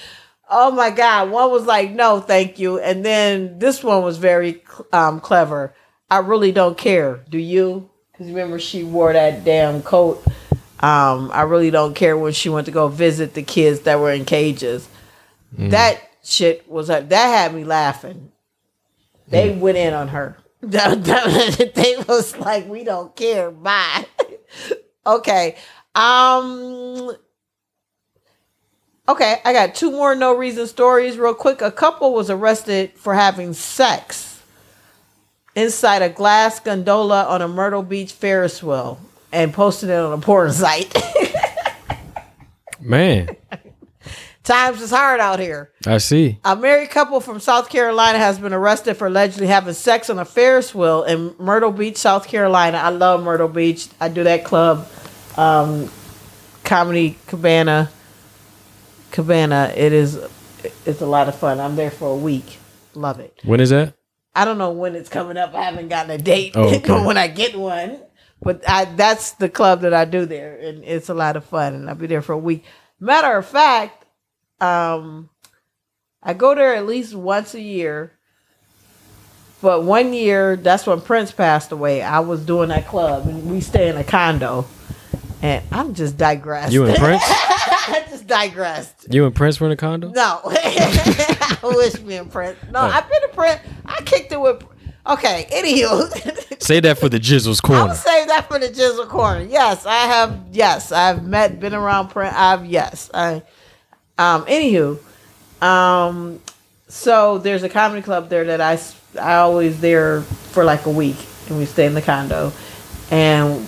[SPEAKER 1] oh my god! One was like, "No, thank you," and then this one was very um, clever. I really don't care. Do you? Because remember, she wore that damn coat. Um, I really don't care when she went to go visit the kids that were in cages. That shit was that had me laughing. They went in on her. They was like, "We don't care." Bye. *laughs* okay. Um. Okay, I got two more no reason stories real quick. A couple was arrested for having sex inside a glass gondola on a Myrtle Beach Ferris wheel and posted it on a porn site. *laughs*
[SPEAKER 2] Man,
[SPEAKER 1] Times is hard out here.
[SPEAKER 2] I see.
[SPEAKER 1] A married couple from South Carolina has been arrested for allegedly having sex on a Ferris wheel in Myrtle Beach, South Carolina. I love Myrtle Beach. I do that club, um, Comedy Cabana. Cabana. It is, it's a lot of fun. I'm there for a week. Love it.
[SPEAKER 2] When is that?
[SPEAKER 1] I don't know when it's coming up. I haven't gotten a date
[SPEAKER 2] Oh, *laughs* okay.
[SPEAKER 1] when I get one. But I that's the club that I do there, and it's a lot of fun. And I'll be there for a week. Matter of fact, um, I go there at least once a year. But one year, that's when Prince passed away. I was doing that club, and we stay in a condo. And I'm just digressed.
[SPEAKER 2] You and Prince? *laughs*
[SPEAKER 1] I just digressed.
[SPEAKER 2] You and Prince were in a condo?
[SPEAKER 1] No, *laughs* I wish me and Prince. No,
[SPEAKER 2] Oh.
[SPEAKER 1] I've been a Prince. I kicked it with. Okay, anywho, *laughs*
[SPEAKER 2] Say that for the Jizzle's
[SPEAKER 1] I'm
[SPEAKER 2] corner.
[SPEAKER 1] gonna save that for the Jizzle corner. Yes, I have. Yes, I've met, been around Prince. I've yes. I. Um. Anywho, um. So there's a comedy club there that I I always there for like a week, and we stay in the condo, and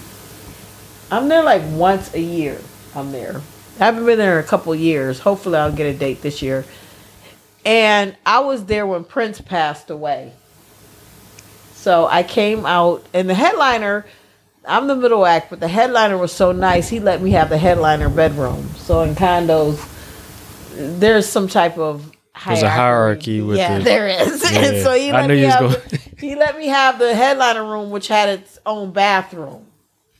[SPEAKER 1] I'm there like once a year. I'm there. I haven't been there in a couple years. Hopefully, I'll get a date this year. And I was there when Prince passed away. So I came out, and the headliner, I'm the middle act, but the headliner was so nice, he let me have the headliner bedroom. So in condos, there's some type of
[SPEAKER 2] There's a hierarchy with
[SPEAKER 1] yeah,
[SPEAKER 2] the-
[SPEAKER 1] there is. *laughs*
[SPEAKER 2] Yeah,
[SPEAKER 1] and so he let me have the, he let me have the headliner room, which had its own bathroom.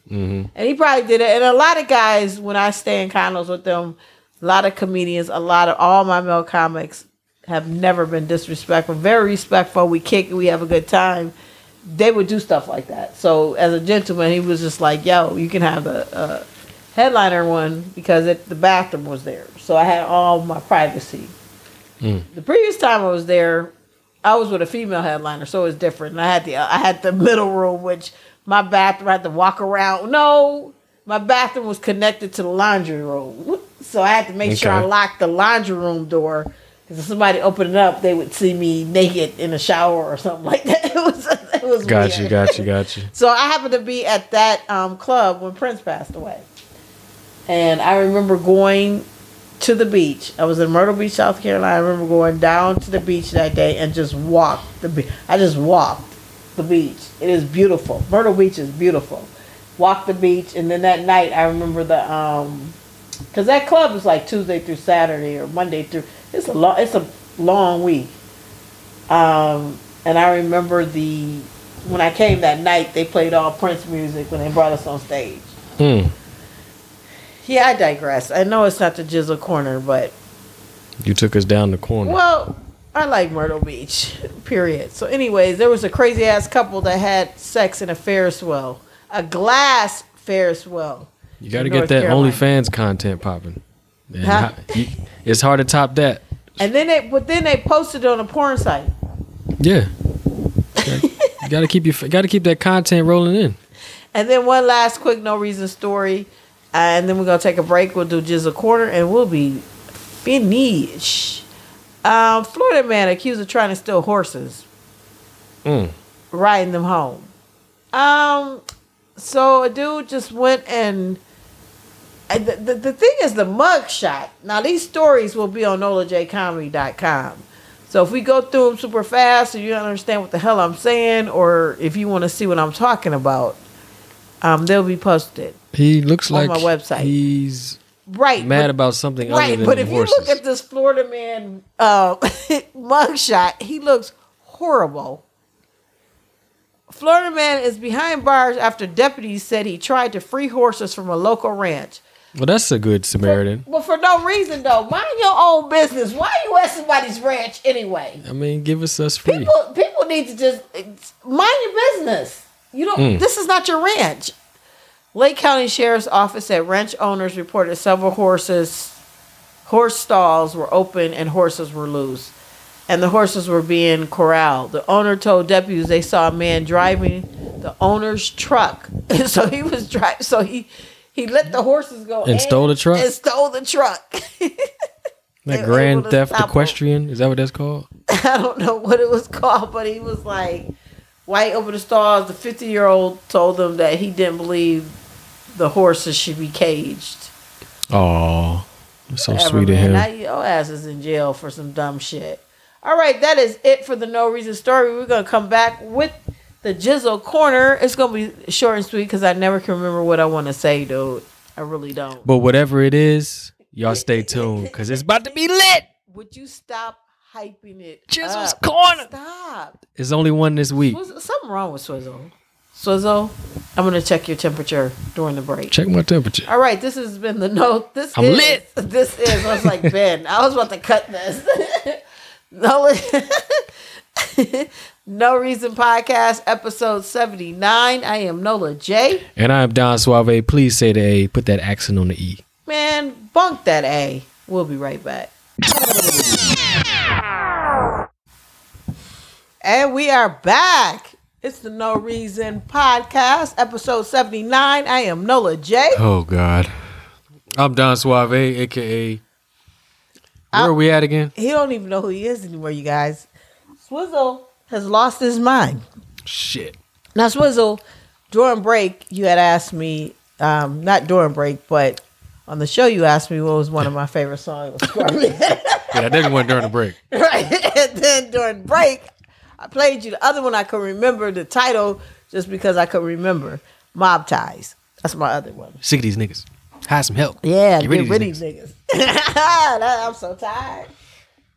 [SPEAKER 2] hmm
[SPEAKER 1] And he probably did it. And a lot of guys, when I stay in condos with them, a lot of comedians, a lot of all my male comics have never been disrespectful. Very respectful. We kick, we have a good time. They would do stuff like that. So as a gentleman, he was just like, "Yo, you can have the uh, headliner one because it, the bathroom was there, so I had all my privacy." The previous time I was there, I was with a female headliner, so it was different. And I had the I had the *laughs* middle room, which my bathroom I had to walk around. No, my bathroom was connected to the laundry room, so I had to make sure I locked the laundry room door. Because if somebody opened it up, they would see me naked in a shower or something *laughs* like that. It was it was
[SPEAKER 2] Got
[SPEAKER 1] weird.
[SPEAKER 2] you, got you, *laughs* got you.
[SPEAKER 1] So I happened to be at that um, club when Prince passed away. And I remember going to the beach. I was in Myrtle Beach, South Carolina. I remember going down to the beach that day and just walked the beach. I just walked the beach. It is beautiful. Myrtle Beach is beautiful. Walked the beach, and then that night I remember the um, because that club is like Tuesday through Saturday or Monday through. It's a long. It's a long week. Um, and I remember the when I came that night, they played all Prince music when they brought us on stage.
[SPEAKER 2] Hmm.
[SPEAKER 1] Yeah, I digress. I know it's not the Jizzle corner, but
[SPEAKER 2] You took us down the corner.
[SPEAKER 1] well, I like Myrtle Beach. Period. So, anyways, there was a crazy ass couple that had sex in a Ferris wheel, a glass Ferris wheel.
[SPEAKER 2] you got to get
[SPEAKER 1] North
[SPEAKER 2] that
[SPEAKER 1] Carolina.
[SPEAKER 2] OnlyFans content popping. And
[SPEAKER 1] Huh?
[SPEAKER 2] ho- you- it's hard to top that.
[SPEAKER 1] And then they, but then they posted it on a porn site.
[SPEAKER 2] Yeah. You gotta keep your gotta keep that content rolling in.
[SPEAKER 1] And then one last quick no reason story. And then we're gonna take a break. We'll do just a Corner and we'll be finished. Um, Florida man accused of trying to steal horses,
[SPEAKER 2] Mm.
[SPEAKER 1] riding them home. Um, so a dude just went and and the, the, the thing is the mug shot. Now these stories will be on nolajcomedy.com. So if we go through them super fast so you don't understand what the hell I'm saying, or if you want to see what I'm talking about, um, they'll be posted.
[SPEAKER 2] He looks
[SPEAKER 1] On
[SPEAKER 2] like
[SPEAKER 1] my website.
[SPEAKER 2] He's
[SPEAKER 1] Right.
[SPEAKER 2] mad
[SPEAKER 1] but-
[SPEAKER 2] about something
[SPEAKER 1] Right, but if
[SPEAKER 2] horses.
[SPEAKER 1] you look at this Florida man uh, *laughs* mugshot, he looks horrible. Florida man is behind bars after deputies said he tried to free horses from a local ranch.
[SPEAKER 2] well, that's a good Samaritan.
[SPEAKER 1] But for no reason though. Mind your own business. Why are you at somebody's ranch anyway?
[SPEAKER 2] I mean, give us us free.
[SPEAKER 1] People people need to just mind your business. You don't
[SPEAKER 2] Mm.
[SPEAKER 1] this is not your ranch. Lake County Sheriff's Office said ranch owners reported several horses horse stalls were open and horses were loose. And the horses were being corralled. The owner told deputies they saw a man driving the owner's truck. And *laughs* so he was driving so he he let the horses go
[SPEAKER 2] And
[SPEAKER 1] in
[SPEAKER 2] stole the truck?
[SPEAKER 1] And stole the truck. *laughs*
[SPEAKER 2] That Grand Theft
[SPEAKER 1] stop him.
[SPEAKER 2] Equestrian is that what that's called? *laughs*
[SPEAKER 1] I don't know what it was called, but he was like, white over the stars. The 50 year old told them that he didn't believe the horses should be caged.
[SPEAKER 2] Oh, so
[SPEAKER 1] Whatever,
[SPEAKER 2] sweet of him.
[SPEAKER 1] Now your ass is in jail for some dumb shit. All right, that is it for the no reason story. We're gonna come back with the Jizzle corner. It's gonna be short and sweet because I never can remember what I want to say, dude. I really don't.
[SPEAKER 2] But whatever it is, y'all stay *laughs* tuned because it's about to be lit.
[SPEAKER 1] Would you stop hyping it?
[SPEAKER 2] Jizzle's
[SPEAKER 1] up?
[SPEAKER 2] corner.
[SPEAKER 1] Stop.
[SPEAKER 2] It's only one this week.
[SPEAKER 1] Swizzle, something wrong with Swizzle. Swizzle, I'm gonna check your temperature during the break.
[SPEAKER 2] Check my temperature.
[SPEAKER 1] All right, this has been the note. This
[SPEAKER 2] I'm
[SPEAKER 1] is,
[SPEAKER 2] lit.
[SPEAKER 1] This is. I was like *laughs* Ben. I was about to cut this. *laughs* no, *laughs* no reason podcast episode seventy nine. I am Nola J.
[SPEAKER 2] And I am Don Suave. Please say the A. Put that accent on the E.
[SPEAKER 1] Man, bunk that A. We'll be right back. And we are back. It's the No Reason Podcast, episode 79. I am Nola J.
[SPEAKER 2] Oh God. I'm Don Suave, aka. Where
[SPEAKER 1] I-
[SPEAKER 2] are we at again?
[SPEAKER 1] He don't even know who he is anymore, you guys. Swizzle has lost his mind.
[SPEAKER 2] Shit.
[SPEAKER 1] Now, Swizzle, during break, you had asked me, um, not during break, but on the show, you asked me what was one of my favorite songs. *laughs*
[SPEAKER 2] Yeah, I didn't want during the break. *laughs*
[SPEAKER 1] right? And then during break, I played you the other one I could remember the title just because I could remember. Mob Ties. That's my other one.
[SPEAKER 2] Sick of these niggas. Hide some help.
[SPEAKER 1] Yeah,
[SPEAKER 2] Get
[SPEAKER 1] get
[SPEAKER 2] rid of
[SPEAKER 1] rid
[SPEAKER 2] these
[SPEAKER 1] of these niggas. That- *laughs* I'm so tired.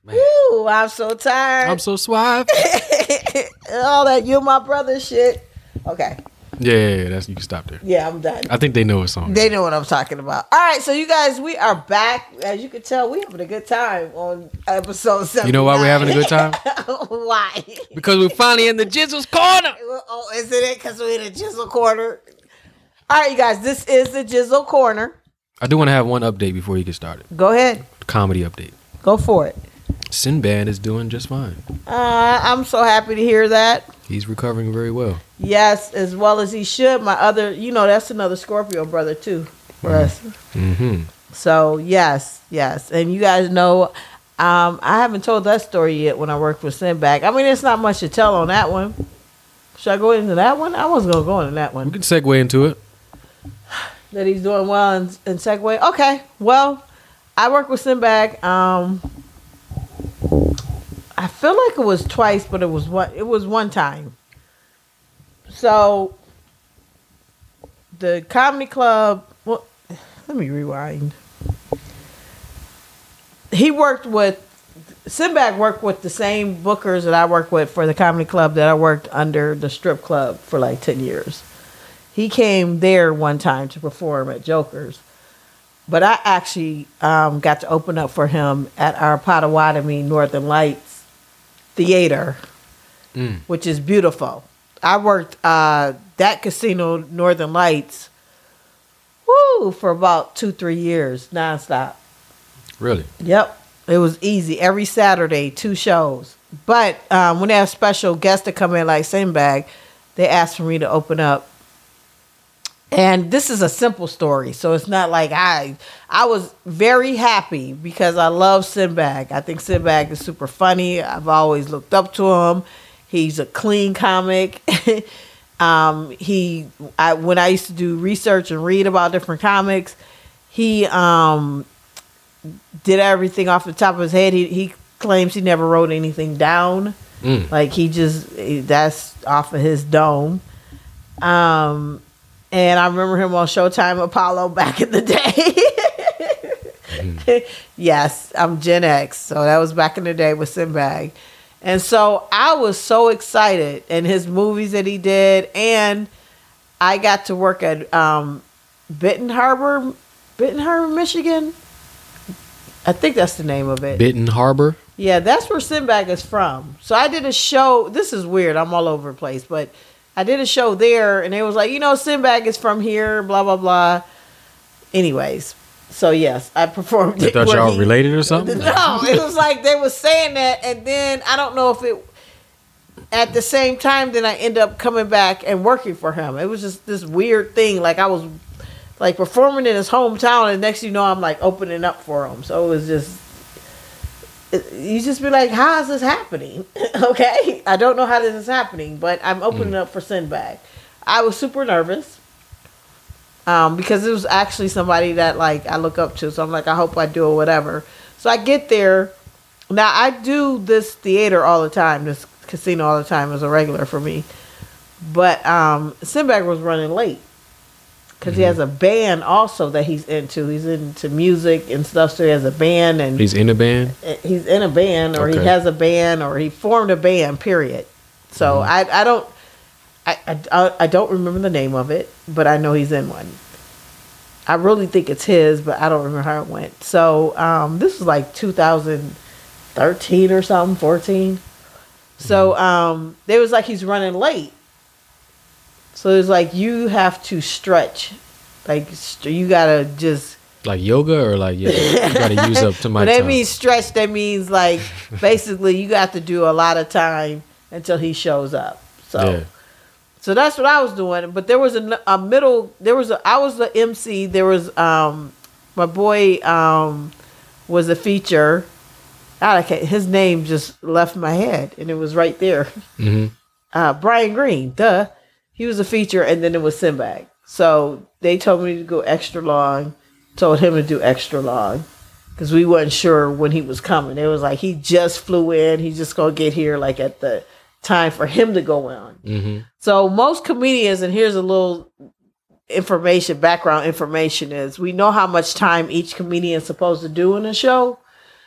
[SPEAKER 1] Woo, I'm so tired.
[SPEAKER 2] I'm so suave. *laughs*
[SPEAKER 1] All that you my brother shit. Okay.
[SPEAKER 2] Yeah, yeah, yeah, that's you can stop there.
[SPEAKER 1] Yeah, I'm done.
[SPEAKER 2] I think they know what song.
[SPEAKER 1] They know what I'm talking about. All right, so you guys, we are back. As you can tell, we having a good time on episode seven.
[SPEAKER 2] You know why we're having a good time? *laughs*
[SPEAKER 1] why?
[SPEAKER 2] Because we're finally in the Jizzle's corner. *laughs*
[SPEAKER 1] Oh, isn't it? Because we're in the Jizzle Corner. All right, you guys, this is the Jizzle Corner.
[SPEAKER 2] I do want to have one update before you get started.
[SPEAKER 1] Go ahead.
[SPEAKER 2] Comedy update.
[SPEAKER 1] Go for it.
[SPEAKER 2] Sinbad is doing just fine.
[SPEAKER 1] Uh, I'm so happy to hear that.
[SPEAKER 2] He's recovering very well.
[SPEAKER 1] Yes, as well as he should. My other, you know, that's another Scorpio brother, too, for us.
[SPEAKER 2] Mm-hmm.
[SPEAKER 1] So, yes, yes. And you guys know, um, I haven't told that story yet when I worked with Sinbad. I mean, it's not much to tell on that one. Should I go into that one? I wasn't going to go into that one.
[SPEAKER 2] We can segue into it. *sighs*
[SPEAKER 1] that he's doing well in, in Segway. Okay, well, I work with Sinbad. Um, I feel like it was twice, but it was one. It was one time. So, the comedy club. Well, let me rewind. He worked with Sinbad worked with the same bookers that I worked with for the comedy club that I worked under the strip club for like ten years he came there one time to perform at Joker's. But I actually um, got to open up for him at our Potawatomi Northern Lights Theater,
[SPEAKER 2] Mm.
[SPEAKER 1] which is beautiful. I worked uh, that casino, Northern Lights, woo, for about two, three years, nonstop.
[SPEAKER 2] Really?
[SPEAKER 1] Yep. It was easy. Every Saturday, two shows. but um, when they have special guests that come in like Sinbad, they asked for me to open up. And this is a simple story, so it's not like I I was very happy because I love Sinbad. I think Sinbad is super funny. I've always looked up to him. He's a clean comic. *laughs* um, he I when I used to do research and read about different comics, he um did everything off the top of his head. He he claims he never wrote anything down.
[SPEAKER 2] Mm.
[SPEAKER 1] Like he just that's off of his dome. Um and I remember him on Showtime Apollo *laughs* back in the day. *laughs* yes, I'm Gen X, so that was back in the day with Sinbad. And so I was so excited and his movies that he did and I got to work at um Benton Harbor Benton Harbor, Michigan. I think that's the name of it.
[SPEAKER 2] Benton Harbor.
[SPEAKER 1] Yeah, that's where Sinbad is from. So I did a show. This is weird. I'm all over the place, but I did a show there, and it was like, you know, Sinbad is from here. Blah blah blah. Anyways, so yes, I performed.
[SPEAKER 2] They thought y'all
[SPEAKER 1] he-
[SPEAKER 2] related or something.
[SPEAKER 1] No, it was like they were saying that, and then I don't know if it. At the same time, then I end up coming back and working for him. It was just this weird thing. Like I was like performing in his hometown, and next you know, I'm like opening up for him. So it was just, it, you just be like, how is this happening? *laughs* okay, I don't know how this is happening, but I'm opening mm. up for Sinbad. I was super nervous um, because it was actually somebody that like I look up to. So I'm like, I hope I do or whatever. So I get there. Now I do this theater all the time, this casino all the time as a regular for me. But um, Sinbad was running late because he has a band also that he's into. He's into music and stuff, so he has a band and
[SPEAKER 2] He's in a band.
[SPEAKER 1] he's in a band or he has a band or he formed a band period so I, I don't I, I i don't remember the name of it but i know he's in one i really think it's his but i don't remember how it went so um this was like 2013 or something 14 so um they was like he's running late so it's like you have to stretch like st- you gotta just
[SPEAKER 2] Like yoga or like yeah, you gotta use up to *laughs* my
[SPEAKER 1] that
[SPEAKER 2] time.
[SPEAKER 1] means stretch, that means like *laughs* basically you got to do a lot of time until he shows up. So,
[SPEAKER 2] yeah.
[SPEAKER 1] So that's what I was doing. But there was a, a middle. There was a. I was the MC. There was um, my boy um, was a feature. God, I can't, his name just left my head, and it was right there.
[SPEAKER 2] hmm *laughs*
[SPEAKER 1] Uh, Brian Green, duh. He was a feature, and then it was Sinbad. So they told me to go extra long. Told him to do extra long because we wasn't sure when he was coming. It was like he just flew in. He's just gonna get here like at the time for him to go on.
[SPEAKER 2] hmm
[SPEAKER 1] So most comedians, and here's a little information, background information is we know how much time each comedian is supposed to do in a show.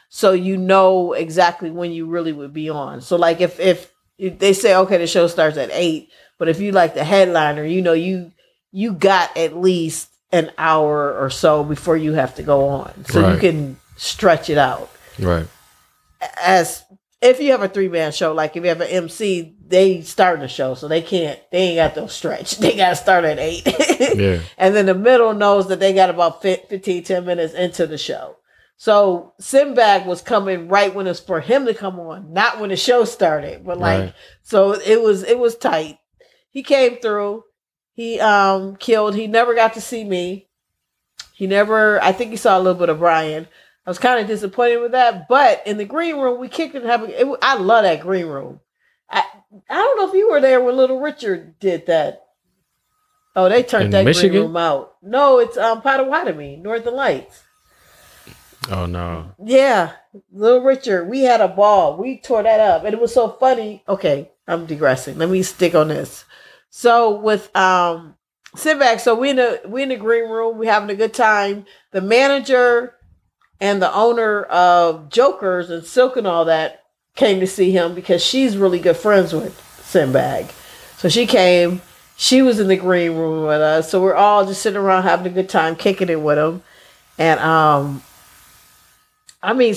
[SPEAKER 1] So you know exactly when you really would be on. So like if if, if they say okay the show starts at eight, but if you like the headliner, you know you you got at least an hour or so before you have to go on. So you can stretch it out
[SPEAKER 2] Right.
[SPEAKER 1] as if you have a three man show, like if you have an MC, they start the show, so they can't, they ain't got no stretch. *laughs* They got to start at eight. *laughs*
[SPEAKER 2] Yeah.
[SPEAKER 1] And then the middle knows that they got about fif- 15, 10 minutes into the show. So Sinbad was coming right when it's for him to come on, not when the show started. But like,
[SPEAKER 2] Right.
[SPEAKER 1] so it was, it was tight. He came through. He um killed. He never got to see me. He never. I think he saw a little bit of Brian. I was kind of disappointed with that. But in the green room, we kicked it. and Have a, it, I love that green room. I I don't know if you were there when Little Richard did that. Oh, they turned
[SPEAKER 2] In
[SPEAKER 1] that
[SPEAKER 2] Michigan?
[SPEAKER 1] green room out. No, it's um Potawatomi, Northern Lights.
[SPEAKER 2] Oh no.
[SPEAKER 1] Yeah, Little Richard. We had a ball. We tore that up, and it was so funny. Okay, I'm digressing. Let me stick on this. So with um Sinbad, so we in the we in the green room. We having a good time. The manager and the owner of Jokers and Silk and all that came to see him because she's really good friends with Sinbad. So she came. She was in the green room with us. So we're all just sitting around having a good time, kicking it with him. And um I mean,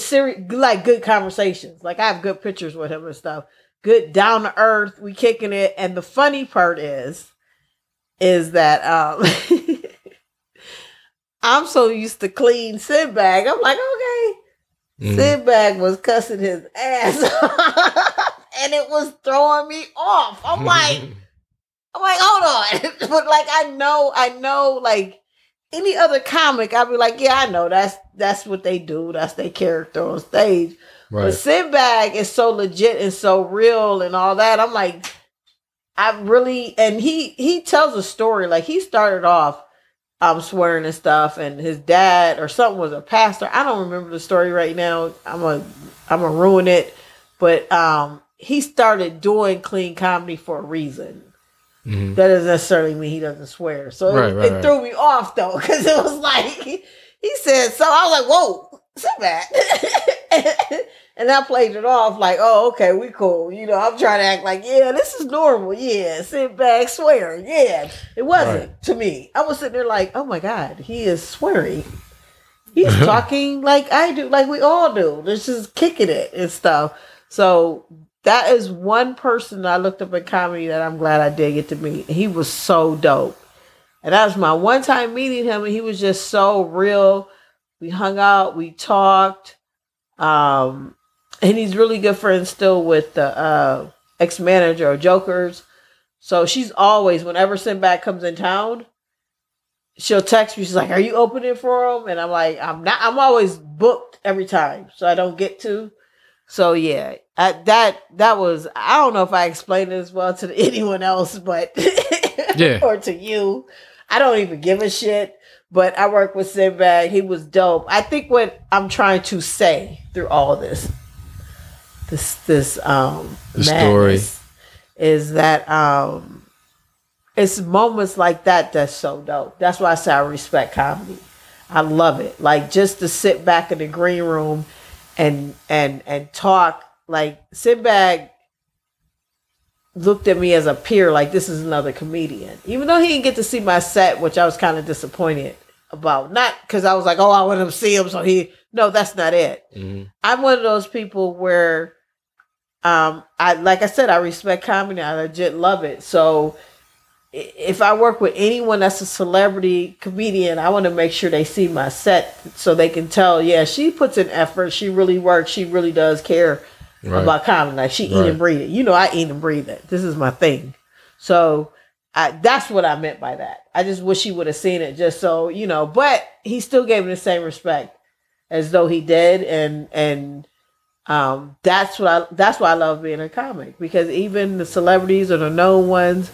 [SPEAKER 1] like good conversations. Like I have good pictures with him and stuff. Good down to earth. We kicking it, and the funny part is, is that um, *laughs* I'm so used to clean Sinbad. I'm like, okay,
[SPEAKER 2] Mhm.
[SPEAKER 1] Sinbad was cussing his ass. *laughs* and it was throwing me off. I'm *laughs* like, I'm like, hold on. *laughs* but like I know, I know like any other comic, I'd be like, yeah, I know that's that's what they do. That's their character on stage. But
[SPEAKER 2] Right.
[SPEAKER 1] Sinbad is so legit and so real and all that. I'm like, I really and he he tells a story. Like he started off um swearing and stuff, and his dad or something was a pastor. I don't remember the story right now. I'm a I'm gonna ruin it. But um he started doing clean comedy for a reason.
[SPEAKER 2] Mhm.
[SPEAKER 1] That doesn't necessarily mean he doesn't swear. So it,
[SPEAKER 2] Right, right,
[SPEAKER 1] it
[SPEAKER 2] right.
[SPEAKER 1] threw me off though, because it was like he said so. I was like, whoa, Sinbad. *laughs* and I played it off like, oh, okay, we cool. You know, I'm trying to act like, yeah, this is normal. Yeah, sit back, swearing. Yeah. It wasn't to me. I was sitting there like, oh my God, he is swearing. He's *laughs* talking like I do, like we all do. This is kicking it and stuff. So that is one person I looked up in comedy that I'm glad I did get to meet. He was so dope. And that was my one time meeting him, and he was just so real. We hung out, we talked. Um, and he's really good friends still with the uh, ex manager of Jokers. So she's always, whenever Sinbad comes in town, she'll text me. She's like, "Are you opening for him?" And I'm like, "I'm not. I'm always booked every time, so I don't get to." So yeah, I, that that was. I don't know if I explained it as well to *laughs* anyone else, but *laughs*
[SPEAKER 2] Yeah.
[SPEAKER 1] or to you. I don't even give a shit. But I work with Sinbad. He was dope. I think what I'm trying to say through all this, this this um
[SPEAKER 2] The story.
[SPEAKER 1] is that um it's moments like that that's so dope. That's why I say I respect comedy. I love it. Like just to sit back in the green room and and and talk. Like Sinbad looked at me as a peer, like this is another comedian. Even though he didn't get to see my set, which I was kind of disappointed about. Not because I was like, oh, I want him to see him, so he. No, that's not it.
[SPEAKER 2] Mhm.
[SPEAKER 1] I'm one of those people where, um, I like I said, I respect comedy. I legit love it. So, if I work with anyone that's a celebrity comedian, I want to make sure they see my set so they can tell, yeah, she puts in effort. She really works. She really does care
[SPEAKER 2] Right.
[SPEAKER 1] about comedy. Like she eat and breathe it. You know, I eat and breathe it. This is my thing. So. I, that's what I meant by that. I just wish he would have seen it, just so you know. But he still gave me the same respect as though he did, and and um, that's what I that's why I love being a comic because even the celebrities or the known ones,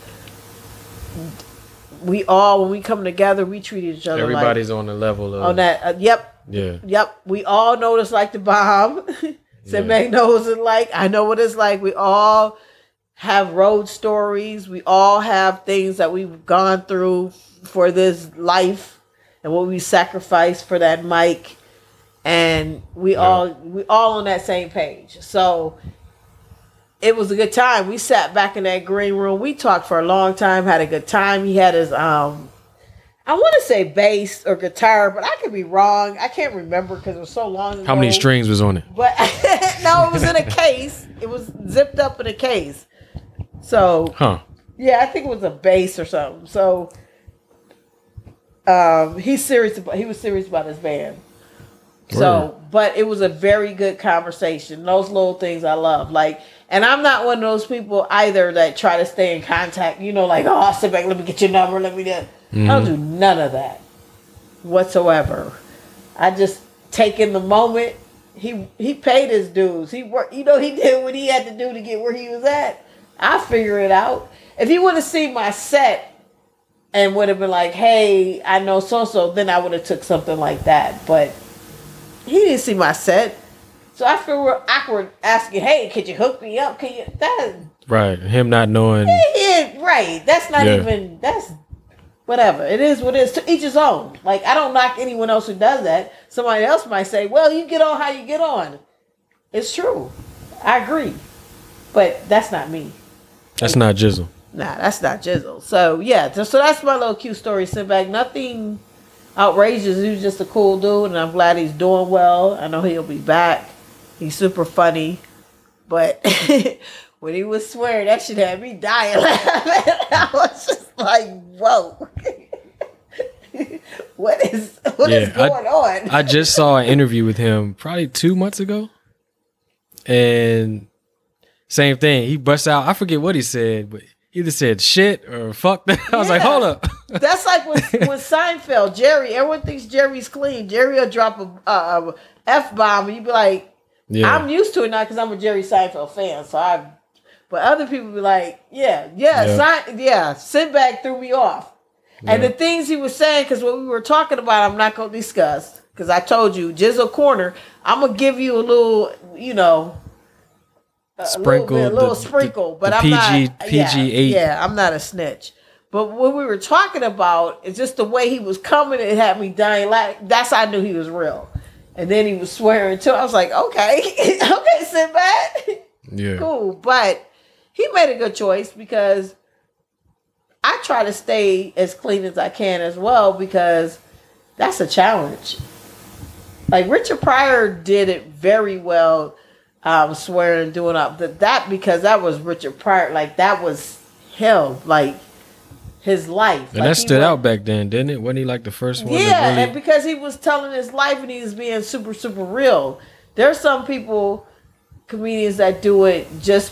[SPEAKER 1] we all when we come together, we treat each other
[SPEAKER 2] Everybody's on the level of
[SPEAKER 1] on that. Uh, yep,
[SPEAKER 2] yeah.
[SPEAKER 1] yep. We all know what it's like to bomb. *laughs* Said
[SPEAKER 2] Yeah.
[SPEAKER 1] Meg knows it like. I know what it's like. We all have road stories. We all have things that we've gone through for this life and what we sacrificed for that mic. And we
[SPEAKER 2] Yeah.
[SPEAKER 1] all we all on that same page. So it was a good time. We sat back in that green room. We talked for a long time, had a good time. He had his um I want to say bass or guitar, but I could be wrong. I can't remember because it was so long ago.
[SPEAKER 2] How many strings was on it?
[SPEAKER 1] But *laughs* no, it was in a case. It was zipped up in a case. So
[SPEAKER 2] Huh.
[SPEAKER 1] yeah, I think it was a bass or something. So um, he's serious. About, he was serious about his band. So, but it was a very good conversation. Those little things I love. Like, and I'm not one of those people either that try to stay in contact. You know, like, oh, I'll sit back, let me get your number, let me do. I don't mm-hmm. do none of that whatsoever. I just take in the moment. He he paid his dues. He worked. You know, he did what he had to do to get where he was at. I figure it out. If he would have seen my set and would have been like, "Hey, I know so so," then I would have took something like that. But he didn't see my set, so I feel real awkward asking, "Hey, could you hook me up? Can you?" That
[SPEAKER 2] Right. Him not knowing.
[SPEAKER 1] yeah, right. That's not
[SPEAKER 2] Yeah.
[SPEAKER 1] even. That's whatever. It is what it is. To each his own. Like I don't knock anyone else who does that. Somebody else might say, "Well, you get on how you get on." It's true. I agree, but that's not me.
[SPEAKER 2] That's not Jizzle.
[SPEAKER 1] Nah, that's not Jizzle. So yeah, so, so that's my little cute story. Sit back, nothing outrageous. He was just a cool dude, and I'm glad he's doing well. I know he'll be back. He's super funny, but *laughs* when he was swearing, that shit had me dying *laughs* laughing. I was just like, whoa. *laughs* what is what is
[SPEAKER 2] Yeah, I-
[SPEAKER 1] going on?
[SPEAKER 2] I just saw an interview with him probably two months ago, and same thing. He busts out. I forget what he said, but either said shit or fuck. That. *laughs* I was like, hold up. *laughs*
[SPEAKER 1] That's like with, *laughs* with Seinfeld. Jerry, everyone thinks Jerry's clean. Jerry will drop a, f bomb, and you be like,
[SPEAKER 2] yeah,
[SPEAKER 1] I'm used to it now because I'm a Jerry Seinfeld fan. So I, but other people be like, yeah, yeah,
[SPEAKER 2] Yeah.
[SPEAKER 1] Sein, yeah. Sinbad threw me off, and the things he was saying because what we were talking about, I'm not going to discuss because I told you, Jizzle Corner. I'm gonna give you a little, you know. A
[SPEAKER 2] Sprinkle,
[SPEAKER 1] little, bit, a little
[SPEAKER 2] the-
[SPEAKER 1] sprinkle,
[SPEAKER 2] the-
[SPEAKER 1] but
[SPEAKER 2] the
[SPEAKER 1] I'm
[SPEAKER 2] PG
[SPEAKER 1] not
[SPEAKER 2] PG
[SPEAKER 1] yeah,
[SPEAKER 2] eight.
[SPEAKER 1] Yeah, I'm not a snitch. But what we were talking about is just the way he was coming. It had me dying. Like that's how I knew he was real. And then he was swearing too. I was like, okay, *laughs* okay, Sinbad,
[SPEAKER 2] yeah.
[SPEAKER 1] cool. But he made a good choice because I try to stay as clean as I can as well because that's a challenge. Like Richard Pryor did it very well, um, swearing, doing up that that because that was Richard Pryor. Like that was him. Like his life.
[SPEAKER 2] And
[SPEAKER 1] Like,
[SPEAKER 2] that stood
[SPEAKER 1] wa-
[SPEAKER 2] out back then, didn't it? Wasn't he like the first one?
[SPEAKER 1] yeah,
[SPEAKER 2] to
[SPEAKER 1] and because he was telling his life and he was being super, super real. There's some people, comedians that do it just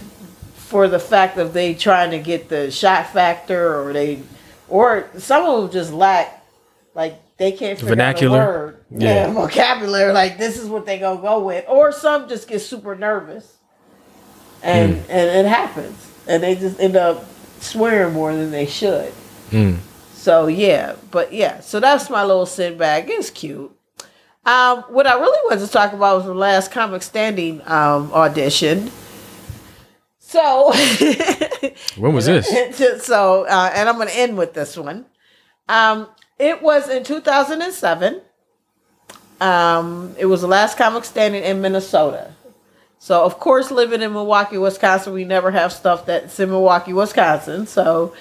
[SPEAKER 1] for the fact of they trying to get the shot factor or they, or some of them just lack, like they can't figure
[SPEAKER 2] Vernacular?
[SPEAKER 1] out a word.
[SPEAKER 2] Yeah.
[SPEAKER 1] Yeah. vocabulary. Like this is what they gonna go with. Or some just get super nervous, and
[SPEAKER 2] Hmm.
[SPEAKER 1] and it happens, and they just end up swearing more than they should.
[SPEAKER 2] Mm.
[SPEAKER 1] So yeah, but yeah, so that's my little Sinbad. It's cute. Um, what I really wanted to talk about was the last comic standing um, audition. So, *laughs*
[SPEAKER 2] When was this? *laughs*
[SPEAKER 1] so, uh, and I'm going to end with this one. Um, it was in 2007. Um, it was the last comic standing in Minnesota. So, of course, living in Milwaukee, Wisconsin, we never have stuff that's in Milwaukee, Wisconsin. So,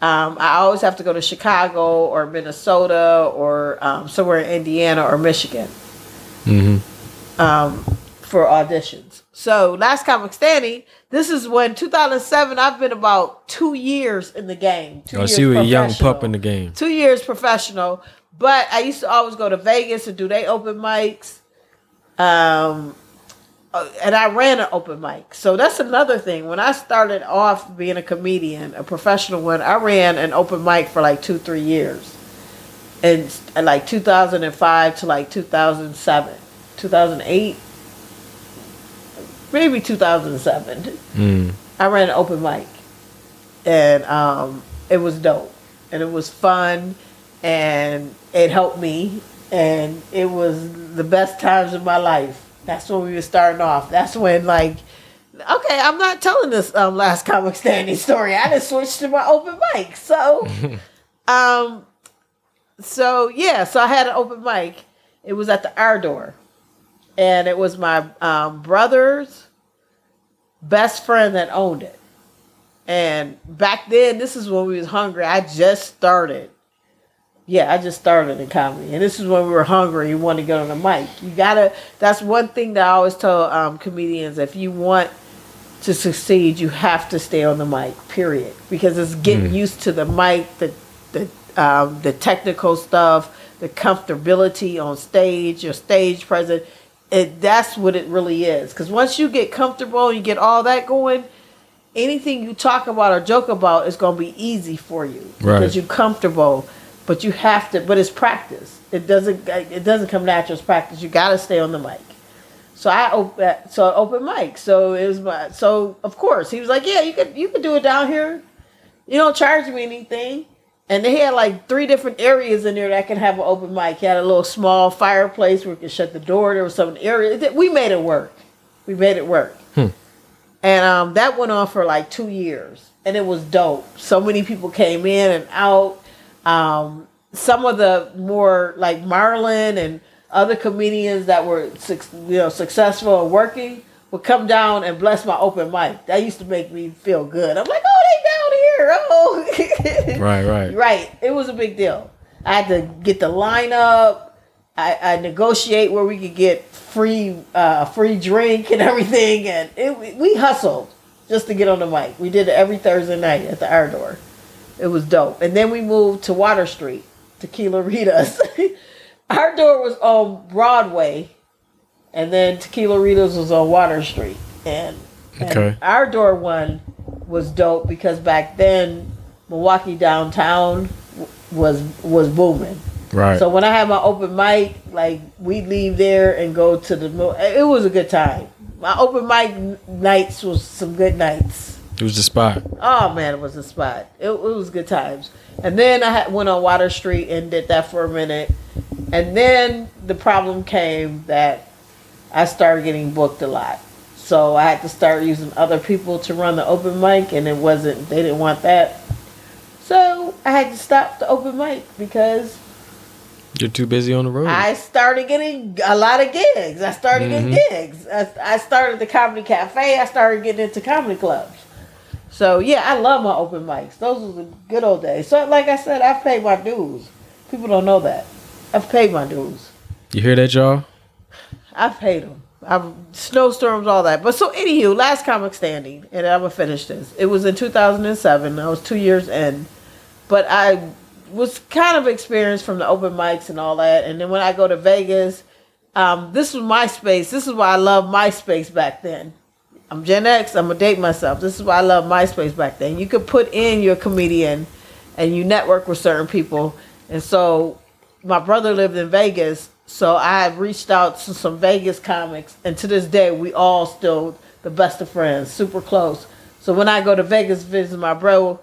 [SPEAKER 1] um, I always have to go to Chicago or Minnesota or um, somewhere in Indiana or Michigan um, for auditions. So, last comic standing. This is when 2007. I've been about two years in the game. Two
[SPEAKER 2] I
[SPEAKER 1] years
[SPEAKER 2] see you a young pup in the game.
[SPEAKER 1] two years professional, but I used to always go to Vegas and do they open mics. Um, uh, and I ran an open mic. So that's another thing. When I started off being a comedian, a professional one, I ran an open mic for like two, three years. And, and like 2005 to like 2007, 2008, maybe 2007.
[SPEAKER 2] Mm.
[SPEAKER 1] I ran an open mic, and um, it was dope, and it was fun, and it helped me, and it was the best times of my life. That's when we were starting off. That's when like, okay, I'm not telling this um, last comic standing story. I just switched to my open mic. So, *laughs* um, so yeah, so I had an open mic. It was at the R door, and it was my um, brother's best friend that owned it. And back then, this is when we was hungry. I just started. Yeah, I just started in comedy, and this is when we were hungry. You want to get on the mic. You gotta. That's one thing that I always tell um, comedians: if you want to succeed, you have to stay on the mic. Period. Because it's getting used to the mic, the the um, the technical stuff, the comfortability on stage, your stage presence. It that's what it really is. Because once you get comfortable, and you get all that going. Anything you talk about or joke about is going to be easy for you
[SPEAKER 2] Right.
[SPEAKER 1] because you're comfortable. But you have to. But it's practice. It doesn't. It doesn't come natural. It's practice. You got to stay on the mic. So I open so open mic. So it was my so of course he was like, yeah, you could you could do it down here. You don't charge me anything. And they had like three different areas in there that can have an open mic. He had a little small fireplace where you could shut the door. There was some area that we made it work. We made it work. And um, that went on for like two years, and it was dope. So many people came in and out. Um, some of the more like Marlon and other comedians that were you know successful and working would come down and bless my open mic. That used to make me feel good. I'm like, oh, they down. Oh,
[SPEAKER 2] Right, right. *laughs*
[SPEAKER 1] Right. It was a big deal. I had to get the lineup. I, I negotiate where we could get free uh, free drink and *laughs* everything, and it, we hustled just to get on the mic. We did it every Thursday night at the R door. It was dope. And then we moved to Water Street, Tequila Rita's. *laughs* Our door was on Broadway, and then Tequila Rita's was on Water Street. And And
[SPEAKER 2] Okay.
[SPEAKER 1] Our door one was dope because back then Milwaukee downtown was was booming.
[SPEAKER 2] Right.
[SPEAKER 1] So when I had my open mic, like we'd leave there and go to the. It was a good time. My open mic nights was some good nights.
[SPEAKER 2] it was the spot.
[SPEAKER 1] Oh man, it was the spot. It, it was good times. And then I had, went on Water Street and did that for a minute. And then the problem came that I started getting booked a lot. So I had to start using other people to run the open mic, and it wasn't. They didn't want that. So I had to stop the open mic because
[SPEAKER 2] You're too busy on the road.
[SPEAKER 1] I started getting a lot of gigs. I started getting mm-hmm. gigs. I, I started the comedy cafe. I started getting into comedy clubs. So yeah, I love my open mics. Those were the good old days. So like I said, I've paid my dues. People don't know that. I've paid my dues.
[SPEAKER 2] you hear that, y'all?
[SPEAKER 1] I've paid them. I've snowstorms, all that. But so anywho, last comic standing, and I'm gonna finish this. It was in 2007. I was two years in, but I was kind of experienced from the open mics and all that. And then when I go to Vegas, um, this was MySpace. This is why I love MySpace back then. I'm Gen X. I'm gonna date myself. This is why I love MySpace back then. You could put in your comedian, and you network with certain people. And so, my brother lived in Vegas, so I reached out to some Vegas comics, and to this day, we all still the best of friends, super close. So when I go to Vegas visit my bro,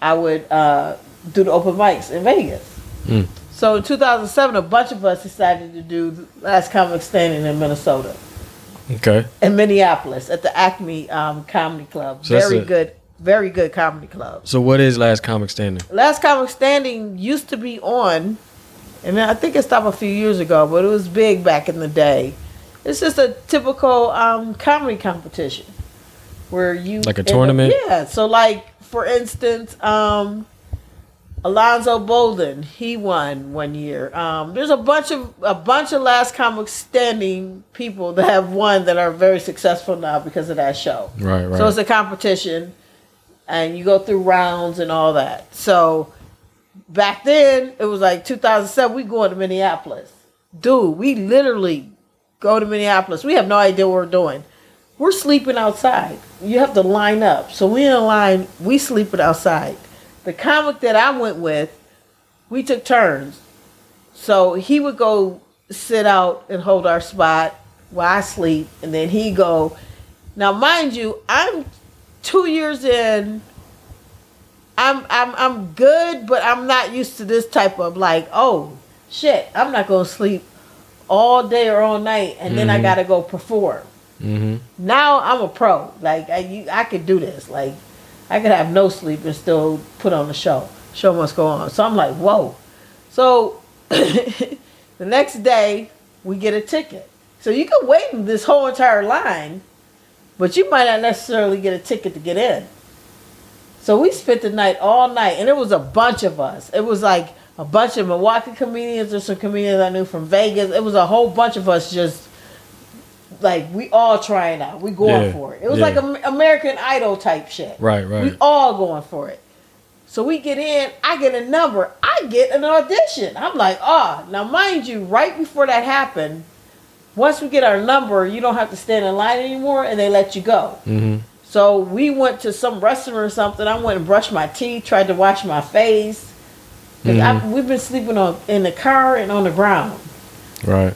[SPEAKER 1] I would uh, do the open mics in Vegas. So in 2007, a bunch of us decided to do the Last Comic Standing in Minnesota
[SPEAKER 2] Okay.
[SPEAKER 1] in Minneapolis at the Acme um, Comedy Club.
[SPEAKER 2] So
[SPEAKER 1] very good, very good comedy club.
[SPEAKER 2] So what is Last Comic Standing?
[SPEAKER 1] Last Comic Standing used to be on, and I think it stopped a few years ago, but it was big back in the day. It's just a typical um, comedy competition where you
[SPEAKER 2] Like a
[SPEAKER 1] end up-
[SPEAKER 2] tournament?
[SPEAKER 1] yeah. So like for instance, um, Alonzo Bodden, he won one year. Um, there's a bunch of a bunch of Last Comic Standing people that have won that are very successful now because of that show.
[SPEAKER 2] Right, right.
[SPEAKER 1] So it's a competition, and you go through rounds and all that. So back then, it was like 2007. We going to Minneapolis, dude. We literally go to Minneapolis. We have no idea what we're doing. We're sleeping outside. You have to line up. So we in a line. We sleeping outside. The comic that I went with, we took turns. So he would go sit out and hold our spot while I sleep, and then he go. Now, mind you, I'm two years in. I'm I'm I'm good, but I'm not used to this type of like, oh shit, I'm not gonna sleep all day or all night, and then I gotta go perform.
[SPEAKER 2] Mm-hmm.
[SPEAKER 1] Now I'm a pro. Like I, you, I could do this. Like I could have no sleep and still put on the show. Show must go on. So I'm like, whoa. So *laughs* the next day we get a ticket. So you can wait in this whole entire line, but you might not necessarily get a ticket to get in. So we spent the night all night, and it was a bunch of us. It was like a bunch of Milwaukee comedians or some comedians I knew from Vegas. It was a whole bunch of us just like we all trying out. We going
[SPEAKER 2] Yeah,
[SPEAKER 1] for it. It was
[SPEAKER 2] yeah.
[SPEAKER 1] like Am- American Idol type shit.
[SPEAKER 2] Right, right.
[SPEAKER 1] We all going for it. So we get in, I get a number, I get an audition. I'm like, ah, now mind you, right before that happened, once we get our number, you don't have to stand in line anymore and they let you go.
[SPEAKER 2] Mm-hmm.
[SPEAKER 1] So we went to some restaurant or something. I went and brushed my teeth, tried to wash my face. 'Cause I, we've been sleeping on in the car and on the ground.
[SPEAKER 2] Right.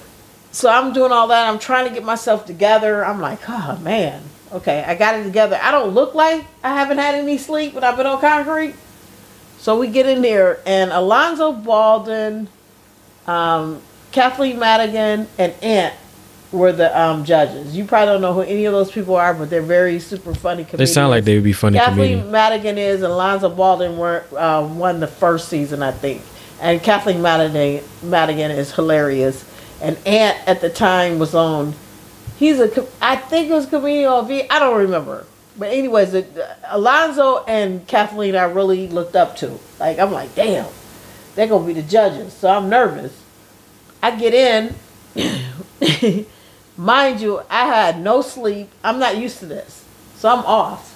[SPEAKER 1] So I'm doing all that. I'm trying to get myself together. I'm like, oh man, okay, I got it together. I don't look like I haven't had any sleep when I've been on concrete. So we get in there, and Alonzo Bodden, um, Kathleen Madigan, and Ant were the um, judges. You probably don't know who any of those people are, but they're very super funny
[SPEAKER 2] They sound like they would be funny
[SPEAKER 1] Kathleen
[SPEAKER 2] comedians.
[SPEAKER 1] Madigan is, and Alonzo Bodden were uh, won the first season, I think. And Kathleen Madigan, Madigan is hilarious. And Ant at the time was on. He's a, I think it was comedian on V. I don't remember. But anyways, it, Alonzo and Kathleen, I really looked up to. Like I'm like, damn, they're gonna be the judges. So I'm nervous. I get in. *laughs* Mind you, I had no sleep. I'm not used to this, so I'm off.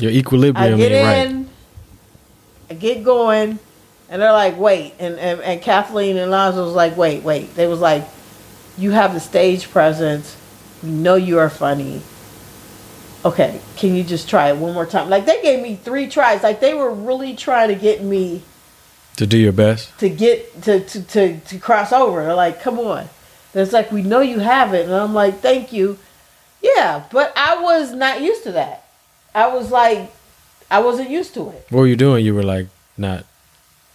[SPEAKER 2] Your equilibrium I
[SPEAKER 1] get
[SPEAKER 2] ain't right.
[SPEAKER 1] in, I get going, and they're like, wait. And, and, and Kathleen and Lonzo was like, wait, wait. They was like, you have the stage presence. We know you are funny. okay, can you just try it one more time? Like they gave me three tries. Like they were really trying to get me
[SPEAKER 2] To do your best.
[SPEAKER 1] to get to to to, to cross over. They're like, come on. And it's like we know you have it, and I'm like, thank you. Yeah, but I was not used to that. I was like, I wasn't used to it.
[SPEAKER 2] What were you doing? You were like not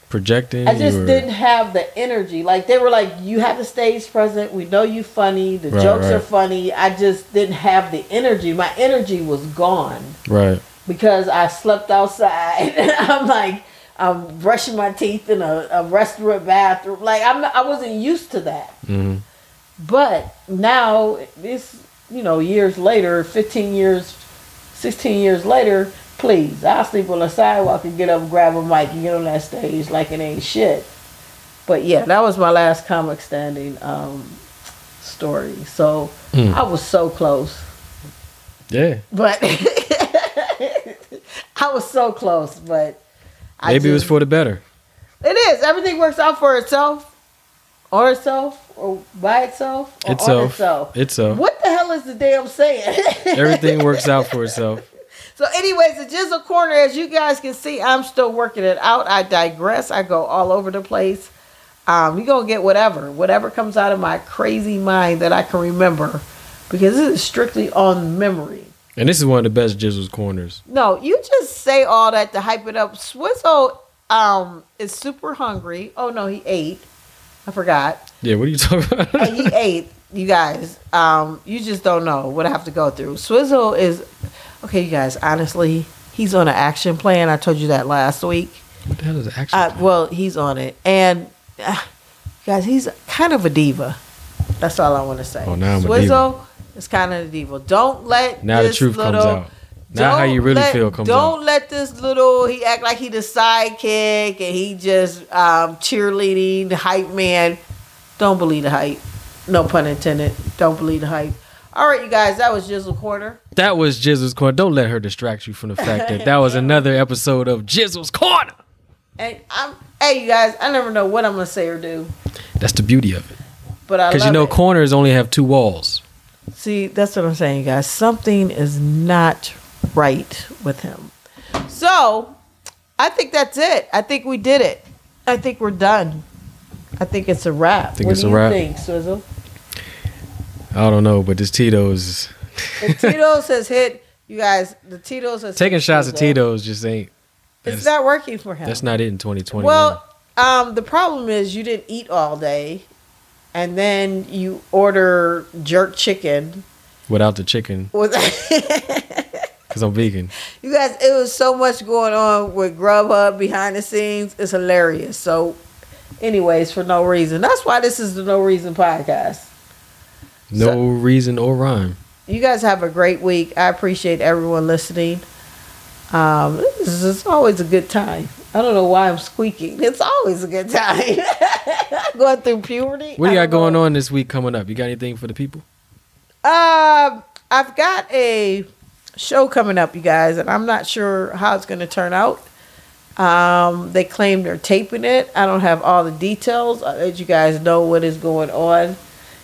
[SPEAKER 2] projecting.
[SPEAKER 1] I just
[SPEAKER 2] were,
[SPEAKER 1] didn't have the energy. Like they were like, you have the stage present. We know you funny. The
[SPEAKER 2] Right,
[SPEAKER 1] jokes are funny. I just didn't have the energy. My energy was gone
[SPEAKER 2] Right.
[SPEAKER 1] because I slept outside. *laughs* I'm like, I'm brushing my teeth in a, a restaurant bathroom. Like I'm, I wasn't used to that.
[SPEAKER 2] hmm
[SPEAKER 1] But now this, you know, years later, 15 years, 16 years later, please, I'll sleep on the sidewalk and get up, grab a mic, and get on that stage like it ain't shit. But yeah, that was my last comic standing um, story. So
[SPEAKER 2] Mm.
[SPEAKER 1] I was so close,
[SPEAKER 2] Yeah.
[SPEAKER 1] but *laughs* I was so close, but I
[SPEAKER 2] Maybe it was for the better.
[SPEAKER 1] It is. Everything works out for itself, on itself, or by itself, or
[SPEAKER 2] Itself.
[SPEAKER 1] itself.
[SPEAKER 2] Itself.
[SPEAKER 1] What the hell is the damn saying? *laughs*
[SPEAKER 2] Everything works out for itself.
[SPEAKER 1] So, anyways, the Jizzle Corner, as you guys can see, I'm still working it out. I digress. I go all over the place. Um, we gonna get whatever, whatever comes out of my crazy mind that I can remember, because this is strictly on memory.
[SPEAKER 2] And this is one of the best Jizzle's corners.
[SPEAKER 1] No, you just say all that to hype it up. Swizzle um is super hungry. Oh no, he ate. I forgot.
[SPEAKER 2] Yeah, what are you talking about? *laughs*
[SPEAKER 1] and he ate. You guys, um, you just don't know what I have to go through. Swizzle is okay. You guys, honestly, he's on an action plan. I told you that last week.
[SPEAKER 2] what the hell is action?
[SPEAKER 1] Uh, well, he's on it, and uh, guys, he's kind of a diva. That's all I want to say.
[SPEAKER 2] Oh, now I'm a
[SPEAKER 1] Swizzle is kind of a diva. Don't let
[SPEAKER 2] now the truth comes out. Now how you really
[SPEAKER 1] let-
[SPEAKER 2] feel comes
[SPEAKER 1] Don't
[SPEAKER 2] out.
[SPEAKER 1] let this little he act like he the sidekick and he just um, cheerleading the hype man. Don't believe the hype. No pun intended. Don't believe the hype. All right, you guys, that was Jizzle Corner.
[SPEAKER 2] That was Jizzle's corner. Don't let her distract you from the fact that that was *laughs* another episode of Jizzle's corner.
[SPEAKER 1] And I'm hey you guys, I never know what I'm gonna say or do,
[SPEAKER 2] That's the beauty of it.
[SPEAKER 1] but I
[SPEAKER 2] Because you know
[SPEAKER 1] it.
[SPEAKER 2] corners only have two walls.
[SPEAKER 1] See, that's what I'm saying, guys. Something is not right with him. So, I think that's it. I think we did it. I think we're done. I think it's a wrap.
[SPEAKER 2] I Think
[SPEAKER 1] what
[SPEAKER 2] it's
[SPEAKER 1] do
[SPEAKER 2] a
[SPEAKER 1] you
[SPEAKER 2] wrap?
[SPEAKER 1] think, Swizzle?
[SPEAKER 2] I don't know, but this Tito's
[SPEAKER 1] The Tito's has hit. You guys, the Tito's has
[SPEAKER 2] taking shots at Tito's just ain't.
[SPEAKER 1] It's not working for him.
[SPEAKER 2] that's not it in 2020.
[SPEAKER 1] Well, um, the problem is you didn't eat all day, and then you order jerk chicken.
[SPEAKER 2] without the chicken,
[SPEAKER 1] With *laughs* *laughs*
[SPEAKER 2] because I'm vegan.
[SPEAKER 1] You guys, it was so much going on with Grubhub behind the scenes. It's hilarious. So, anyways, for no reason. That's why this is the No Reason podcast.
[SPEAKER 2] No
[SPEAKER 1] So-
[SPEAKER 2] reason or rhyme.
[SPEAKER 1] You guys have a great week. I appreciate everyone listening. Um, this is it's always a good time. I don't know why I'm squeaking. It's always a good time. *laughs* going through puberty.
[SPEAKER 2] What do you got going
[SPEAKER 1] know.
[SPEAKER 2] on this week coming up? You got anything for the people?
[SPEAKER 1] Um, I've got a show coming up, you guys, and I'm not sure how it's going to turn out. Um, they claim they're taping it. I don't have all the details. I let you guys know what is going on.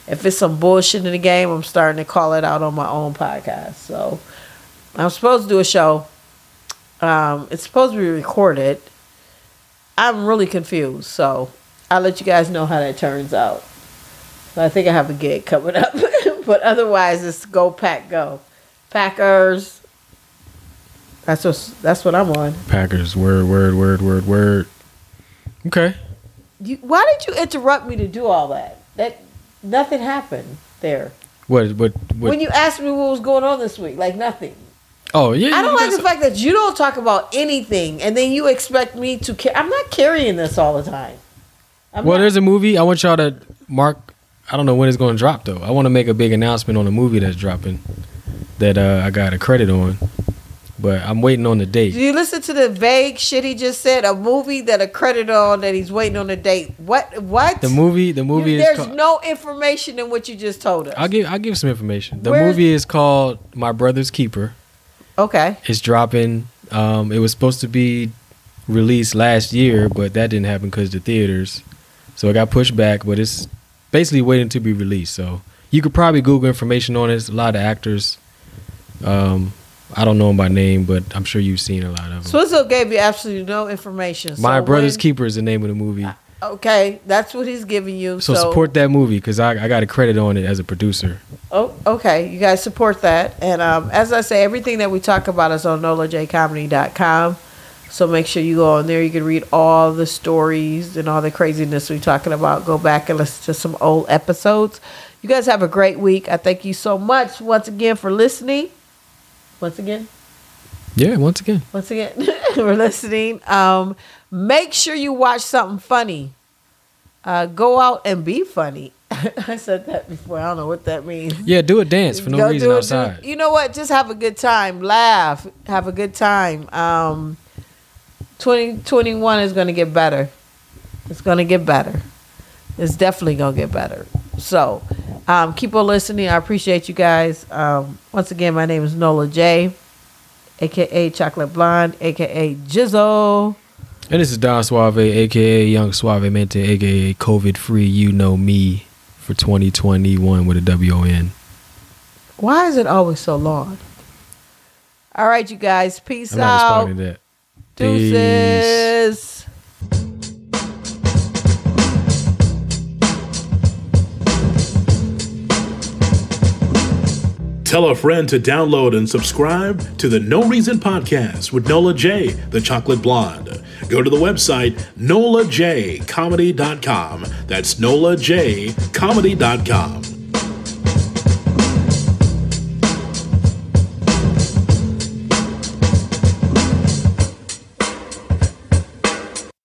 [SPEAKER 1] If it's some bullshit in the game, I'm starting to call it out on my own podcast. So I'm supposed to do a show. Um, it's supposed to be recorded. I'm really confused, so I'll let you guys know how that turns out. I think I have a gig coming up, *laughs* but otherwise it's go pack go, Packers. That's what that's what I'm on.
[SPEAKER 2] Packers. Word, word, word, word, word. Okay.
[SPEAKER 1] You, why did you interrupt me to do all that? That nothing happened there.
[SPEAKER 2] What? What? what
[SPEAKER 1] When you asked me what was going on this week, like nothing.
[SPEAKER 2] oh yeah.
[SPEAKER 1] I don't like
[SPEAKER 2] got
[SPEAKER 1] the fact that you don't talk about anything, and then you expect me to. Ca- I'm not carrying this all the time. I'm
[SPEAKER 2] Well,
[SPEAKER 1] not-
[SPEAKER 2] there's a movie. I want y'all to mark. I don't know when it's going to drop though. I want to make a big announcement on a movie that's dropping that uh, I got a credit on, but I'm waiting on the
[SPEAKER 1] Did
[SPEAKER 2] date.
[SPEAKER 1] you listen to the vague shit he just said? A movie that a credit on that he's waiting on a date. What? What?
[SPEAKER 2] The movie. The movie
[SPEAKER 1] You-
[SPEAKER 2] is.
[SPEAKER 1] there's
[SPEAKER 2] Called,
[SPEAKER 1] no information in what you just told us.
[SPEAKER 2] I'll give. I'll give some information. The movie is called My Brother's Keeper.
[SPEAKER 1] okay.
[SPEAKER 2] It's dropping. Um, it was supposed to be released last year, but that didn't happen because the theaters. So it got pushed back, but it's basically waiting to be released. So you could probably Google information on it. A lot of actors. Um, I don't know him by name, but I'm sure you've seen a lot of them.
[SPEAKER 1] Swizzle gave you absolutely no information.
[SPEAKER 2] My
[SPEAKER 1] so
[SPEAKER 2] Brother's
[SPEAKER 1] when-
[SPEAKER 2] Keeper is the name of the movie.
[SPEAKER 1] Okay, that's what he's giving you.
[SPEAKER 2] So,
[SPEAKER 1] So,
[SPEAKER 2] support that movie because I, I got a credit on it as a producer.
[SPEAKER 1] Oh, okay. You guys support that. And um, as I say, everything that we talk about is on nolajcomedy.com. So make sure you go on there. You can read all the stories and all the craziness we're talking about. Go back and listen to some old episodes. You guys have a great week. I thank you so much once again for listening. Once again,
[SPEAKER 2] Yeah, once again.
[SPEAKER 1] once again *laughs* we're listening. Um, make sure you watch something funny. Uh, go out and be funny. *laughs* I said that before. I don't know what that means.
[SPEAKER 2] Yeah, do a dance for no
[SPEAKER 1] Go
[SPEAKER 2] reason
[SPEAKER 1] do do
[SPEAKER 2] outside.
[SPEAKER 1] it. You know what? Just have a good time. Laugh. Have a good time. Um, 2021 is going to get better. It's going to get better. It's definitely going to get better. So um, keep on listening. I appreciate you guys. Um, once again, my name is Nola J, aka Chocolate Blonde, aka Jizzle.
[SPEAKER 2] And this is Don Suave, aka Young Suave Mente, aka COVID free. You know me for 2021 with a W O N.
[SPEAKER 1] Why is it always so long? All right, you guys. Peace
[SPEAKER 2] I'm
[SPEAKER 1] out.
[SPEAKER 2] that. Peace.
[SPEAKER 3] Tell a friend to download and subscribe to the No Reason Podcast with Nola J, the Chocolate Blonde. Go to the website nolajcomedy.com. That's nolajcomedy.com.